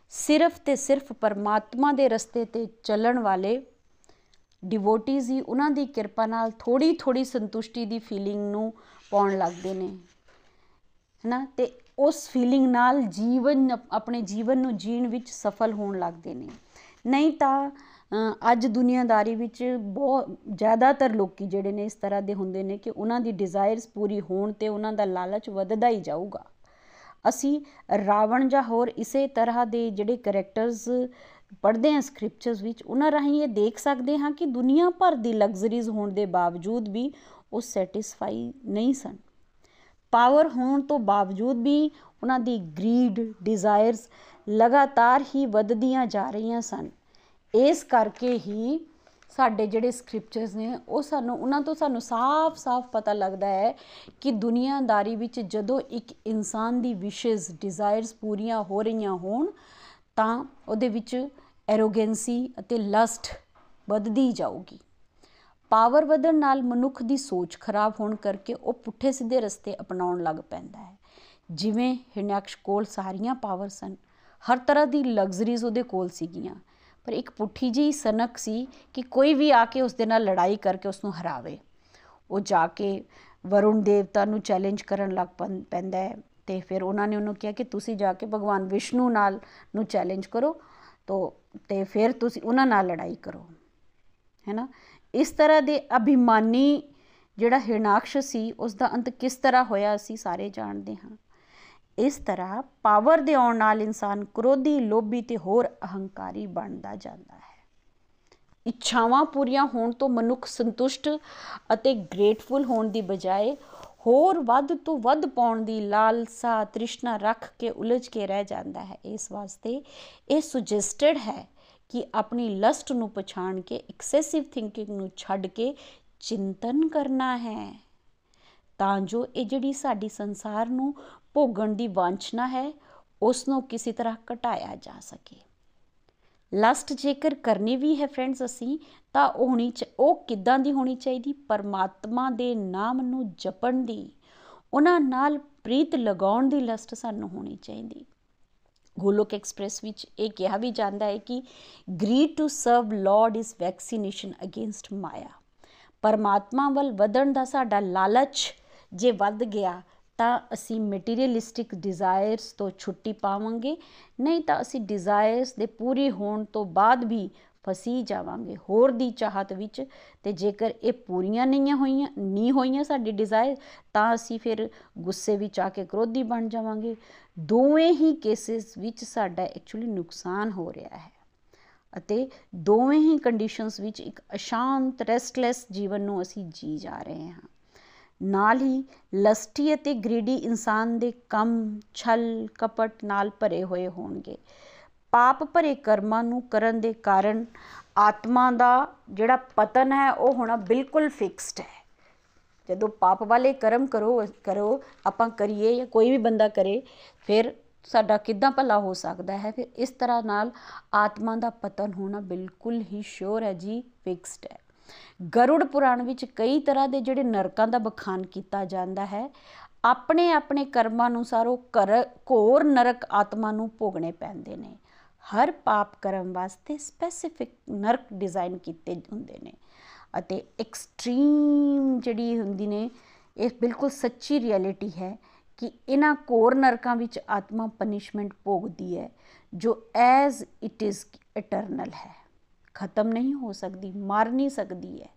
ਸਿਰਫ ਤੇ ਸਿਰਫ ਪਰਮਾਤਮਾ ਦੇ ਰਸਤੇ ਤੇ ਚੱਲਣ ਵਾਲੇ ਡਿਵੋਟੀਜ਼ ਹੀ ਉਹਨਾਂ ਦੀ ਕਿਰਪਾ ਨਾਲ ਥੋੜੀ ਥੋੜੀ ਸੰਤੁਸ਼ਟੀ ਦੀ ਫੀਲਿੰਗ ਨੂੰ ਪਾਉਣ ਲੱਗਦੇ ਨੇ। ਹੈਨਾ? ਤੇ ਉਸ ਫੀਲਿੰਗ ਨਾਲ ਜੀਵਨ, ਆਪਣੇ ਜੀਵਨ ਨੂੰ ਜੀਣ ਵਿੱਚ ਸਫਲ ਹੋਣ ਲੱਗਦੇ ਨੇ। ਨਹੀਂ ਤਾਂ ਅੱਜ ਦੁਨੀਆਦਾਰੀ ਵਿੱਚ ਬਹੁਤ, ਜ਼ਿਆਦਾਤਰ ਲੋਕੀ ਜਿਹੜੇ ਨੇ ਇਸ ਤਰ੍ਹਾਂ ਦੇ ਹੁੰਦੇ ਨੇ ਕਿ ਉਹਨਾਂ ਦੀ ਡਿਜ਼ਾਇਰਸ ਪੂਰੀ ਹੋਣ ਤੇ ਉਹਨਾਂ ਦਾ ਲਾਲਚ ਵੱਧਦਾ ਹੀ ਜਾਊਗਾ। ਅਸੀਂ ਰਾਵਣ ਜਾਂ ਹੋਰ ਇਸੇ ਤਰ੍ਹਾਂ ਦੇ ਜਿਹੜੇ ਕੈਰੈਕਟਰਸ ਪੜ੍ਹਦੇ ਹਾਂ ਸਕ੍ਰਿਪਚਰਸ ਵਿੱਚ, ਉਹਨਾਂ ਰਾਹੀਂ ਇਹ ਦੇਖ ਸਕਦੇ ਹਾਂ ਕਿ ਦੁਨੀਆ ਭਰ ਦੀ ਲਗਜ਼ਰੀਜ਼ ਹੋਣ ਦੇ ਬਾਵਜੂਦ ਵੀ ਉਹ ਸੈਟੀਸਫਾਈ ਨਹੀਂ ਸਨ। ਪਾਵਰ ਹੋਣ ਤੋਂ ਬਾਵਜੂਦ ਵੀ ਉਹਨਾਂ ਦੀ ਗਰੀਡ ਡਿਜ਼ਾਇਰਸ ਲਗਾਤਾਰ ਹੀ ਵੱਧਦੀਆਂ ਜਾ ਰਹੀਆਂ ਸਨ। ਇਸ ਕਰਕੇ ਹੀ ਸਾਡੇ ਜਿਹੜੇ ਸਕ੍ਰਿਪਚਰਸ ਨੇ, ਉਹ ਸਾਨੂੰ, ਉਹਨਾਂ ਤੋਂ ਸਾਨੂੰ ਸਾਫ਼-ਸਾਫ਼ ਪਤਾ ਲੱਗਦਾ ਹੈ ਕਿ ਦੁਨੀਆਦਾਰੀ ਵਿੱਚ ਜਦੋਂ ਇੱਕ ਇਨਸਾਨ ਦੀ ਵਿਸ਼ੇਸ ਡਿਜ਼ਾਇਰਸ ਪੂਰੀਆਂ ਹੋ ਰਹੀਆਂ ਹੋਣ, ਤਾਂ ਉਹਦੇ ਵਿੱਚ ਐਰੋਗੈਂਸੀ ਅਤੇ ਲਸਟ ਵੱਧਦੀ ਜਾਊਗੀ। ਪਾਵਰ ਵਧਣ ਨਾਲ ਮਨੁੱਖ ਦੀ ਸੋਚ ਖਰਾਬ ਹੋਣ ਕਰਕੇ ਉਹ ਪੁੱਠੇ ਸਿੱਧੇ ਰਸਤੇ ਅਪਣਾਉਣ ਲੱਗ ਪੈਂਦਾ ਹੈ। ਜਿਵੇਂ ਹਿਰਨਿਆਕਸ਼ ਕੋਲ ਸਾਰੀਆਂ ਪਾਵਰ ਸਨ। ਹਰ ਤਰ੍ਹਾਂ ਦੀ ਲਗਜ਼ਰੀਜ਼ ਉਹਦੇ ਕੋਲ ਸੀਗੀਆਂ। ਪਰ ਇੱਕ ਪੁੱਠੀ ਜੀ ਸਨਕ ਸੀ ਕਿ ਕੋਈ ਵੀ ਆ ਕੇ ਉਸ ਦੇ ਨਾਲ ਲੜਾਈ ਕਰਕੇ ਉਸ ਨੂੰ ਹਰਾਵੇ। ਉਹ ਜਾ ਕੇ ਵਰੁਣ ਦੇਵਤਾ ਨੂੰ ਚੈਲੰਜ ਕਰਨ ਲੱਗ ਪੈਂਦਾ ਹੈ ਤੇ ਫਿਰ ਉਹਨਾਂ ਨੇ ਉਹਨੂੰ ਕਿਹਾ ਕਿ ਤੁਸੀਂ ਜਾ ਕੇ ਭਗਵਾਨ ਵਿਸ਼ਨੂੰ ਨਾਲ ਨੂੰ ਚੈਲੰਜ ਕਰੋ ਤੋ, ਤੇ ਫਿਰ ਤੁਸੀਂ ਉਹਨਾਂ ਨਾਲ ਲੜਾਈ ਕਰੋ। ਹੈਨਾ? ਇਸ ਤਰ੍ਹਾਂ ਦੇ ਅਭਿਮਾਨੀ ਜਿਹੜਾ ਹਿਰਨਾਕਸ਼ ਸੀ ਉਸ ਦਾ ਅੰਤ ਕਿਸ ਤਰ੍ਹਾਂ ਹੋਇਆ, ਅਸੀਂ ਸਾਰੇ ਜਾਣਦੇ ਹਾਂ। ਇਸ ਤਰ੍ਹਾਂ ਪਾਵਰ ਦੇ ਆਉਣ ਨਾਲ ਇਨਸਾਨ ਕ੍ਰੋਧੀ, ਲੋਭੀ ਤੇ ਹੋਰ ਅਹੰਕਾਰੀ ਬਣਦਾ ਜਾਂਦਾ ਹੈ। ਇੱਛਾਵਾਂ ਪੂਰੀਆਂ ਹੋਣ ਤੋਂ ਮਨੁੱਖ ਸੰਤੁਸ਼ਟ ਅਤੇ ਗ੍ਰੇਟਫੁਲ ਹੋਣ ਦੀ ਬਜਾਏ ਹੋਰ ਵੱਧ ਤੋਂ ਵੱਧ ਪਾਉਣ ਦੀ ਲਾਲਸਾ, ਤ੍ਰਿਸ਼ਨਾ ਰੱਖ ਕੇ ਉਲਝ ਕੇ ਰਹਿ ਜਾਂਦਾ ਹੈ। ਇਸ ਵਾਸਤੇ ਇਹ ਸੁਜੈਸਟਡ ਹੈ ਕਿ ਆਪਣੀ ਲਸਟ ਨੂੰ ਪਛਾਣ ਕੇ ਐਕਸੈਸਿਵ ਥਿੰਕਿੰਗ ਨੂੰ ਛੱਡ ਕੇ ਚਿੰਤਨ ਕਰਨਾ ਹੈ। ਤਾਂ ਜੋ ਇਹ ਜਿਹੜੀ ਸਾਡੀ ਸੰਸਾਰ ਨੂੰ ਭੋਗਣ ਦੀ ਵਾਂਛਨਾ ਹੈ, ਉਸ ਨੂੰ ਕਿਸੇ ਤਰ੍ਹਾਂ ਘਟਾਇਆ ਜਾ ਸਕੇ। ਲਸਟ ਜੇਕਰ ਕਰਨੀ ਵੀ ਹੈ ਫਰੈਂਡਸ ਅਸੀਂ, ਤਾਂ ਉਹ ਹੋਣੀ ਉਹ ਕਿੱਦਾਂ ਦੀ ਹੋਣੀ ਚਾਹੀਦੀ? ਪਰਮਾਤਮਾ ਦੇ ਨਾਮ ਨੂੰ ਜਪਣ ਦੀ। ਉਹਨਾਂ ਨਾਲ ਪ੍ਰੀਤ ਲਗਾਉਣ ਦੀ ਲਸਟ ਸਾਨੂੰ ਹੋਣੀ ਚਾਹੀਦੀ। ਗੋਲੋਕ ਐਕਸਪ੍ਰੈਸ ਵਿੱਚ ਇਹ ਕਿਹਾ ਵੀ ਜਾਂਦਾ ਹੈ ਕਿ greed to serve Lord is vaccination against ਮਾਇਆ ਪਰਮਾਤਮਾ ਵੱਲ ਵਧਣ ਦਾ ਸਾਡਾ ਲਾਲਚ ਜੇ ਵੱਧ ਗਿਆ ਤਾਂ ਅਸੀਂ ਮਟੀਰੀਅਲਿਸਟਿਕ ਡਿਜ਼ਾਇਰਸ ਤੋਂ ਛੁੱਟੀ ਪਾਵਾਂਗੇ, ਨਹੀਂ ਤਾਂ ਅਸੀਂ ਡਿਜ਼ਾਇਰਸ ਦੇ ਪੂਰੀ ਹੋਣ ਤੋਂ ਬਾਅਦ ਵੀ ਫਸੀ ਜਾਵਾਂਗੇ। ਹੋਰ ਦੀ ਚਾਹਤ ਵਿੱਚ ਤੇ ਜੇਕਰ ਇਹ ਪੂਰੀਆਂ ਨਹੀਂ ਹੋਈਆਂ ਨਹੀਂ ਹੋਈਆਂ ਸਾਡੀ ਡਿਜ਼ਾਇਰ ਤਾਂ ਅਸੀਂ ਫਿਰ ਗੁੱਸੇ ਵਿੱਚ ਆ ਕੇ ਕ੍ਰੋਧੀ ਬਣ ਜਾਵਾਂਗੇ। ਦੋਵੇਂ ਹੀ ਕੇਸਿਸ ਵਿੱਚ ਸਾਡਾ ਐਕਚੁਅਲੀ ਨੁਕਸਾਨ ਹੋ ਰਿਹਾ ਹੈ। ਅਤੇ ਦੋਵੇਂ ਹੀ ਕੰਡੀਸ਼ਨਸ ਵਿੱਚ ਇੱਕ ਅਸ਼ਾਂਤ ਰੈਸਟਲੈਸ ਜੀਵਨ ਨੂੰ ਅਸੀਂ ਜੀ ਜਾ ਰਹੇ ਹਾਂ। ਨਾਲ ਹੀ ਲਸਟੀ ਅਤੇ ਗ੍ਰੀਡੀ ਇਨਸਾਨ ਦੇ ਕੰਮ, ਛਲ, ਕਪਟ ਨਾਲ ਭਰੇ ਹੋਏ ਹੋਣਗੇ। ਪਾਪ ਭਰੇ ਕਰਮਾਂ ਨੂੰ ਕਰਨ ਦੇ ਕਾਰਨ ਆਤਮਾ ਦਾ ਜਿਹੜਾ ਪਤਨ ਹੈ, ਉਹ ਹੋਣਾ ਬਿਲਕੁਲ ਫਿਕਸਡ ਹੈ। ਜਦੋਂ ਪਾਪ ਵਾਲੇ ਕਰਮ ਕਰੋ ਕਰੋ, ਆਪਾਂ ਕਰੀਏ ਜਾਂ ਕੋਈ ਵੀ ਬੰਦਾ ਕਰੇ, ਫਿਰ ਸਾਡਾ ਕਿੱਦਾਂ ਭਲਾ ਹੋ ਸਕਦਾ ਹੈ? ਫਿਰ ਇਸ ਤਰ੍ਹਾਂ ਨਾਲ ਆਤਮਾ ਦਾ ਪਤਨ ਹੋਣਾ ਬਿਲਕੁਲ ਹੀ ਸ਼ੋਰ ਹੈ ਜੀ ਫਿਕਸਡ ਹੈ। ਗਰੁੜ ਪੁਰਾਣ ਵਿੱਚ ਕਈ ਤਰ੍ਹਾਂ ਦੇ ਜਿਹੜੇ ਨਰਕਾਂ ਦਾ ਬਖਾਨ ਕੀਤਾ ਜਾਂਦਾ ਹੈ, ਆਪਣੇ ਆਪਣੇ ਕਰਮਾਂ ਅਨੁਸਾਰ ਉਹ ਘੋਰ ਨਰਕ ਆਤਮਾ ਨੂੰ ਭੋਗਣੇ ਪੈਂਦੇ ਨੇ। ਹਰ ਪਾਪ ਕਰਮ ਵਾਸਤੇ ਸਪੈਸੀਫਿਕ ਨਰਕ ਡਿਜ਼ਾਈਨ ਕੀਤੇ ਹੁੰਦੇ ਨੇ ਅਤੇ ਐਕਸਟ੍ਰੀਮ ਜਿਹੜੀ ਹੁੰਦੀ ਨੇ, ਇਹ ਬਿਲਕੁਲ ਸੱਚੀ ਰਿਐਲਿਟੀ ਹੈ ਕਿ ਇਹਨਾਂ ਕੋਰ ਨਰਕਾਂ ਵਿੱਚ ਆਤਮਾ ਪਨਿਸ਼ਮੈਂਟ ਭੋਗਦੀ ਹੈ, ਜੋ ਐਜ਼ ਇਟ ਇਜ਼ ਇਟਰਨਲ ਹੈ। ਖਤਮ ਨਹੀਂ ਹੋ ਸਕਦੀ, ਮਰ ਨਹੀਂ ਸਕਦੀ ਹੈ।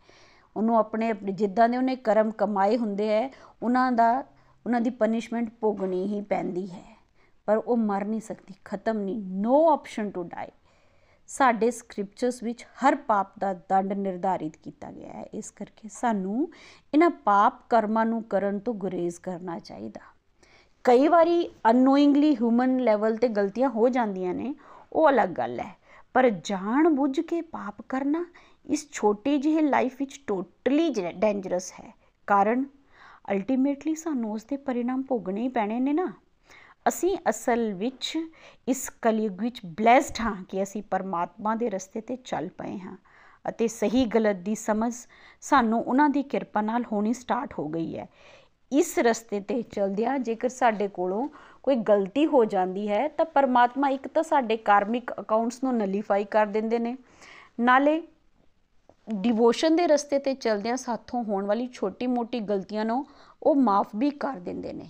ਉਹਨੂੰ ਆਪਣੇ ਜਿੱਦਾਂ ਦੇ ਉਹਨੇ ਕਰਮ ਕਮਾਏ ਹੁੰਦੇ ਹੈ, ਉਹਨਾਂ ਦਾ, ਉਹਨਾਂ ਦੀ ਪਨਿਸ਼ਮੈਂਟ ਭੋਗਣੀ ਹੀ ਪੈਂਦੀ ਹੈ। ਪਰ ਉਹ ਮਰ ਨਹੀਂ ਸਕਦੀ, ਖਤਮ ਨਹੀਂ ਨੋ ਆਪਸ਼ਨ ਟੂ ਡਾਈ ਸਾਡੇ ਸਕ੍ਰਿਪਚਰਸ ਵਿੱਚ ਹਰ ਪਾਪ ਦਾ ਦੰਡ ਨਿਰਧਾਰਿਤ ਕੀਤਾ ਗਿਆ ਹੈ। ਇਸ ਕਰਕੇ ਸਾਨੂੰ ਇਹਨਾਂ ਪਾਪ ਕਰਮਾਂ ਨੂੰ ਕਰਨ ਤੋਂ ਗੁਰੇਜ਼ ਕਰਨਾ ਚਾਹੀਦਾ। ਕਈ ਵਾਰੀ ਅਨਨੋਇੰਗਲੀ ਹਿਊਮਨ ਲੈਵਲ ਤੇ ਗਲਤੀਆਂ ਹੋ ਜਾਂਦੀਆਂ ਨੇ, ਉਹ ਅਲੱਗ ਗੱਲ ਹੈ। ਪਰ ਜਾਣ ਬੁੱਝ ਕੇ ਪਾਪ ਕਰਨਾ ਇਸ ਛੋਟੀ ਜਿਹੀ ਲਾਈਫ ਵਿੱਚ ਟੋਟਲੀ ਡੇਂਜਰਸ ਹੈ। ਕਾਰਨ ਅਲਟੀਮੇਟਲੀ ਸਾਨੂੰ ਉਸ ਦੇ ਪਰਿਣਾਮ ਭੋਗਣੇ ਹੀ ਪੈਣੇ ਨੇ ਨਾ। ਅਸੀਂ ਅਸਲ ਵਿੱਚ ਇਸ ਕਲਯੁਗ ਵਿੱਚ ਬlesed ਹਾਂ ਕਿ ਅਸੀਂ ਪਰਮਾਤਮਾ ਦੇ ਰਸਤੇ ਤੇ ਚੱਲ ਪਏ ਹਾਂ ਅਤੇ ਸਹੀ ਗਲਤ ਦੀ ਸਮਝ ਸਾਨੂੰ ਉਹਨਾਂ ਦੀ ਕਿਰਪਾ ਨਾਲ ਹੋਣੀ ਸਟਾਰਟ ਹੋ ਗਈ ਹੈ। ਇਸ ਰਸਤੇ ਤੇ ਚਲਦਿਆਂ ਜੇਕਰ ਸਾਡੇ ਕੋਲੋਂ ਕੋਈ ਗਲਤੀ ਹੋ ਜਾਂਦੀ ਹੈ ਤਾਂ ਪਰਮਾਤਮਾ ਇੱਕ ਤਾਂ ਸਾਡੇ ਕਾਰਮਿਕ ਅਕਾਊਂਟਸ ਨੂੰ ਨਲੀਫਾਈ ਕਰ ਦਿੰਦੇ ਨੇ। ਨਾਲੇ ਡਿਵੋਸ਼ਨ ਦੇ ਰਸਤੇ ਤੇ ਚਲਦਿਆਂ ਸਾਥੋਂ ਹੋਣ ਵਾਲੀ ਛੋਟੀ-ਮੋਟੀ ਗਲਤੀਆਂ ਨੂੰ ਉਹ ਮਾਫ ਵੀ ਕਰ ਦਿੰਦੇ ਨੇ।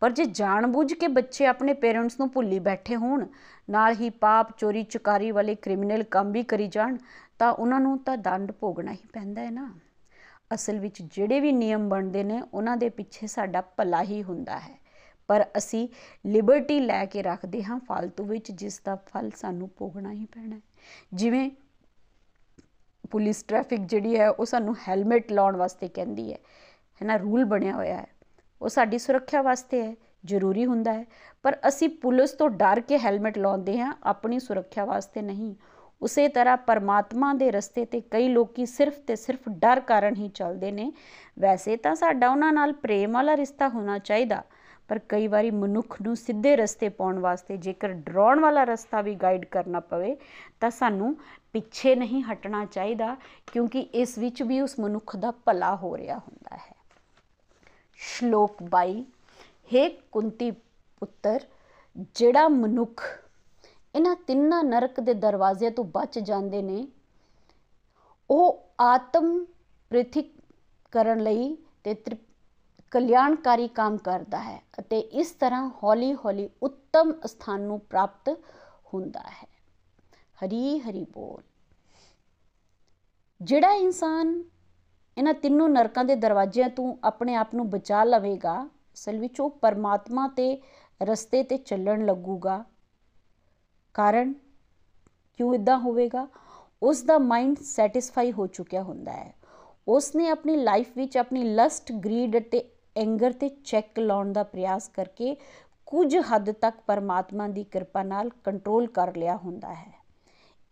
ਪਰ ਜੇ ਜਾਣਬੁੱਝ ਕੇ ਬੱਚੇ ਆਪਣੇ ਪੇਰੈਂਟਸ ਨੂੰ ਭੁੱਲੀ ਬੈਠੇ ਹੋਣ, ਨਾਲ ਹੀ ਪਾਪ, ਚੋਰੀ, ਚੁਕਾਰੀ ਵਾਲੇ ਕ੍ਰਿਮੀਨਲ ਕੰਮ ਵੀ ਕਰੀ ਜਾਣ, ਤਾਂ ਉਹਨਾਂ ਨੂੰ ਤਾਂ ਦੰਡ ਭੋਗਣਾ ਹੀ ਪੈਂਦਾ ਹੈ ਨਾ। ਅਸਲ ਵਿੱਚ ਜਿਹੜੇ ਵੀ ਨਿਯਮ ਬਣਦੇ ਨੇ, ਉਹਨਾਂ ਦੇ ਪਿੱਛੇ ਸਾਡਾ ਭਲਾ ਹੀ ਹੁੰਦਾ ਹੈ। ਪਰ ਅਸੀਂ ਲਿਬਰਟੀ ਲੈ ਕੇ ਰੱਖਦੇ ਹਾਂ ਫालतू ਵਿੱਚ, ਜਿਸ ਦਾ ਫਲ ਸਾਨੂੰ ਭੋਗਣਾ ਹੀ ਪੈਣਾ ਹੈ। ਜਿਵੇਂ ਪੁਲਿਸ ਟ੍ਰੈਫਿਕ ਜਿਹੜੀ ਹੈ, ਉਹ ਸਾਨੂੰ ਹੈਲਮਟ ਲਾਉਣ ਵਾਸਤੇ ਕਹਿੰਦੀ ਹੈ। ਹੈ ਨਾ ਰੂਲ ਬਣਿਆ ਹੋਇਆ ਹੈ। ਉਹ ਸਾਡੀ ਸੁਰੱਖਿਆ ਵਾਸਤੇ ਹੈ, ਜ਼ਰੂਰੀ ਹੁੰਦਾ ਹੈ। ਪਰ ਅਸੀਂ ਪੁਲਿਸ ਤੋਂ ਡਰ ਕੇ ਹੈਲਮਟ ਲਾਉਂਦੇ ਹਾਂ, ਆਪਣੀ ਸੁਰੱਖਿਆ ਵਾਸਤੇ ਨਹੀਂ। ਉਸੇ ਤਰ੍ਹਾਂ ਪਰਮਾਤਮਾ ਦੇ ਰਸਤੇ ਤੇ ਕਈ ਲੋਕੀ ਸਿਰਫ ਤੇ ਸਿਰਫ ਡਰ ਕਾਰਨ ਹੀ ਚੱਲਦੇ ਨੇ। ਵੈਸੇ ਤਾਂ ਸਾਡਾ ਉਹਨਾਂ ਨਾਲ ਪ੍ਰੇਮ ਵਾਲਾ ਰਿਸ਼ਤਾ ਹੋਣਾ ਚਾਹੀਦਾ। ਪਰ ਕਈ ਵਾਰੀ ਮਨੁੱਖ ਨੂੰ ਸਿੱਧੇ ਰਸਤੇ ਪਾਉਣ ਵਾਸਤੇ ਜੇਕਰ ਡਰਾਉਣ ਵਾਲਾ ਰਸਤਾ ਵੀ ਗਾਈਡ ਕਰਨਾ ਪਵੇ, ਤਾਂ ਸਾਨੂੰ ਪਿੱਛੇ ਨਹੀਂ ਹਟਣਾ ਚਾਹੀਦਾ, ਕਿਉਂਕਿ ਇਸ ਵਿੱਚ ਵੀ ਉਸ ਮਨੁੱਖ ਦਾ ਭਲਾ ਹੋ ਰਿਹਾ ਹੁੰਦਾ ਹੈ। ਸ਼ਲੋਕ 22 ਹੈ ਕੁੰਤੀ ਪੁੱਤਰ, ਜਿਹੜਾ ਮਨੁੱਖ ਇਹਨਾਂ ਤਿੰਨਾਂ ਨਰਕ ਦੇ ਦਰਵਾਜ਼ੇ ਤੋਂ ਬਚ ਜਾਂਦੇ ਨੇ, ਉਹ ਆਤਮ ਪ੍ਰਿਥਿਕ ਕਰਨ ਲਈ ਤੇ ਕਲਿਆਣਕਾਰੀ ਕੰਮ ਕਰਦਾ ਹੈ ਅਤੇ ਇਸ ਤਰ੍ਹਾਂ ਹੌਲੀ-ਹੌਲੀ ਉੱਤਮ ਸਥਾਨ ਨੂੰ ਪ੍ਰਾਪਤ ਹੁੰਦਾ ਹੈ। ਹਰੀ ਹਰੀ ਬੋਲ। ਜਿਹੜਾ ਇਨਸਾਨ ਇਹਨਾਂ ਤਿੰਨੋਂ ਨਰਕਾਂ ਦੇ ਦਰਵਾਜ਼ਿਆਂ ਤੋਂ ਆਪਣੇ ਆਪ ਨੂੰ ਬਚਾ ਲਵੇਗਾ, ਅਸਲ ਵਿੱਚ ਉਹ ਪਰਮਾਤਮਾ ਤੇ ਰਸਤੇ ਤੇ ਚੱਲਣ ਲੱਗੂਗਾ। ਕਾਰਨ ਕਿਉਂ ਇਦਾਂ ਹੋਵੇਗਾ? ਉਸ ਦਾ ਮਾਈਂਡ ਸੈਟੀਸਫਾਈ ਹੋ ਚੁੱਕਿਆ ਹੁੰਦਾ ਹੈ। ਉਸ ਨੇ ਆਪਣੀ ਲਾਈਫ ਵਿੱਚ ਆਪਣੀ ਲਸਟ ਗਰੀਡ ਅਤੇ ਐਂਗਰ ਤੇ ਚੈੱਕ ਲਾਉਣ ਦਾ ਪ੍ਰਯਾਸ ਕਰਕੇ ਕੁਝ ਹੱਦ ਤੱਕ ਪਰਮਾਤਮਾ ਦੀ ਕਿਰਪਾ ਨਾਲ ਕੰਟਰੋਲ ਕਰ ਲਿਆ ਹੁੰਦਾ ਹੈ।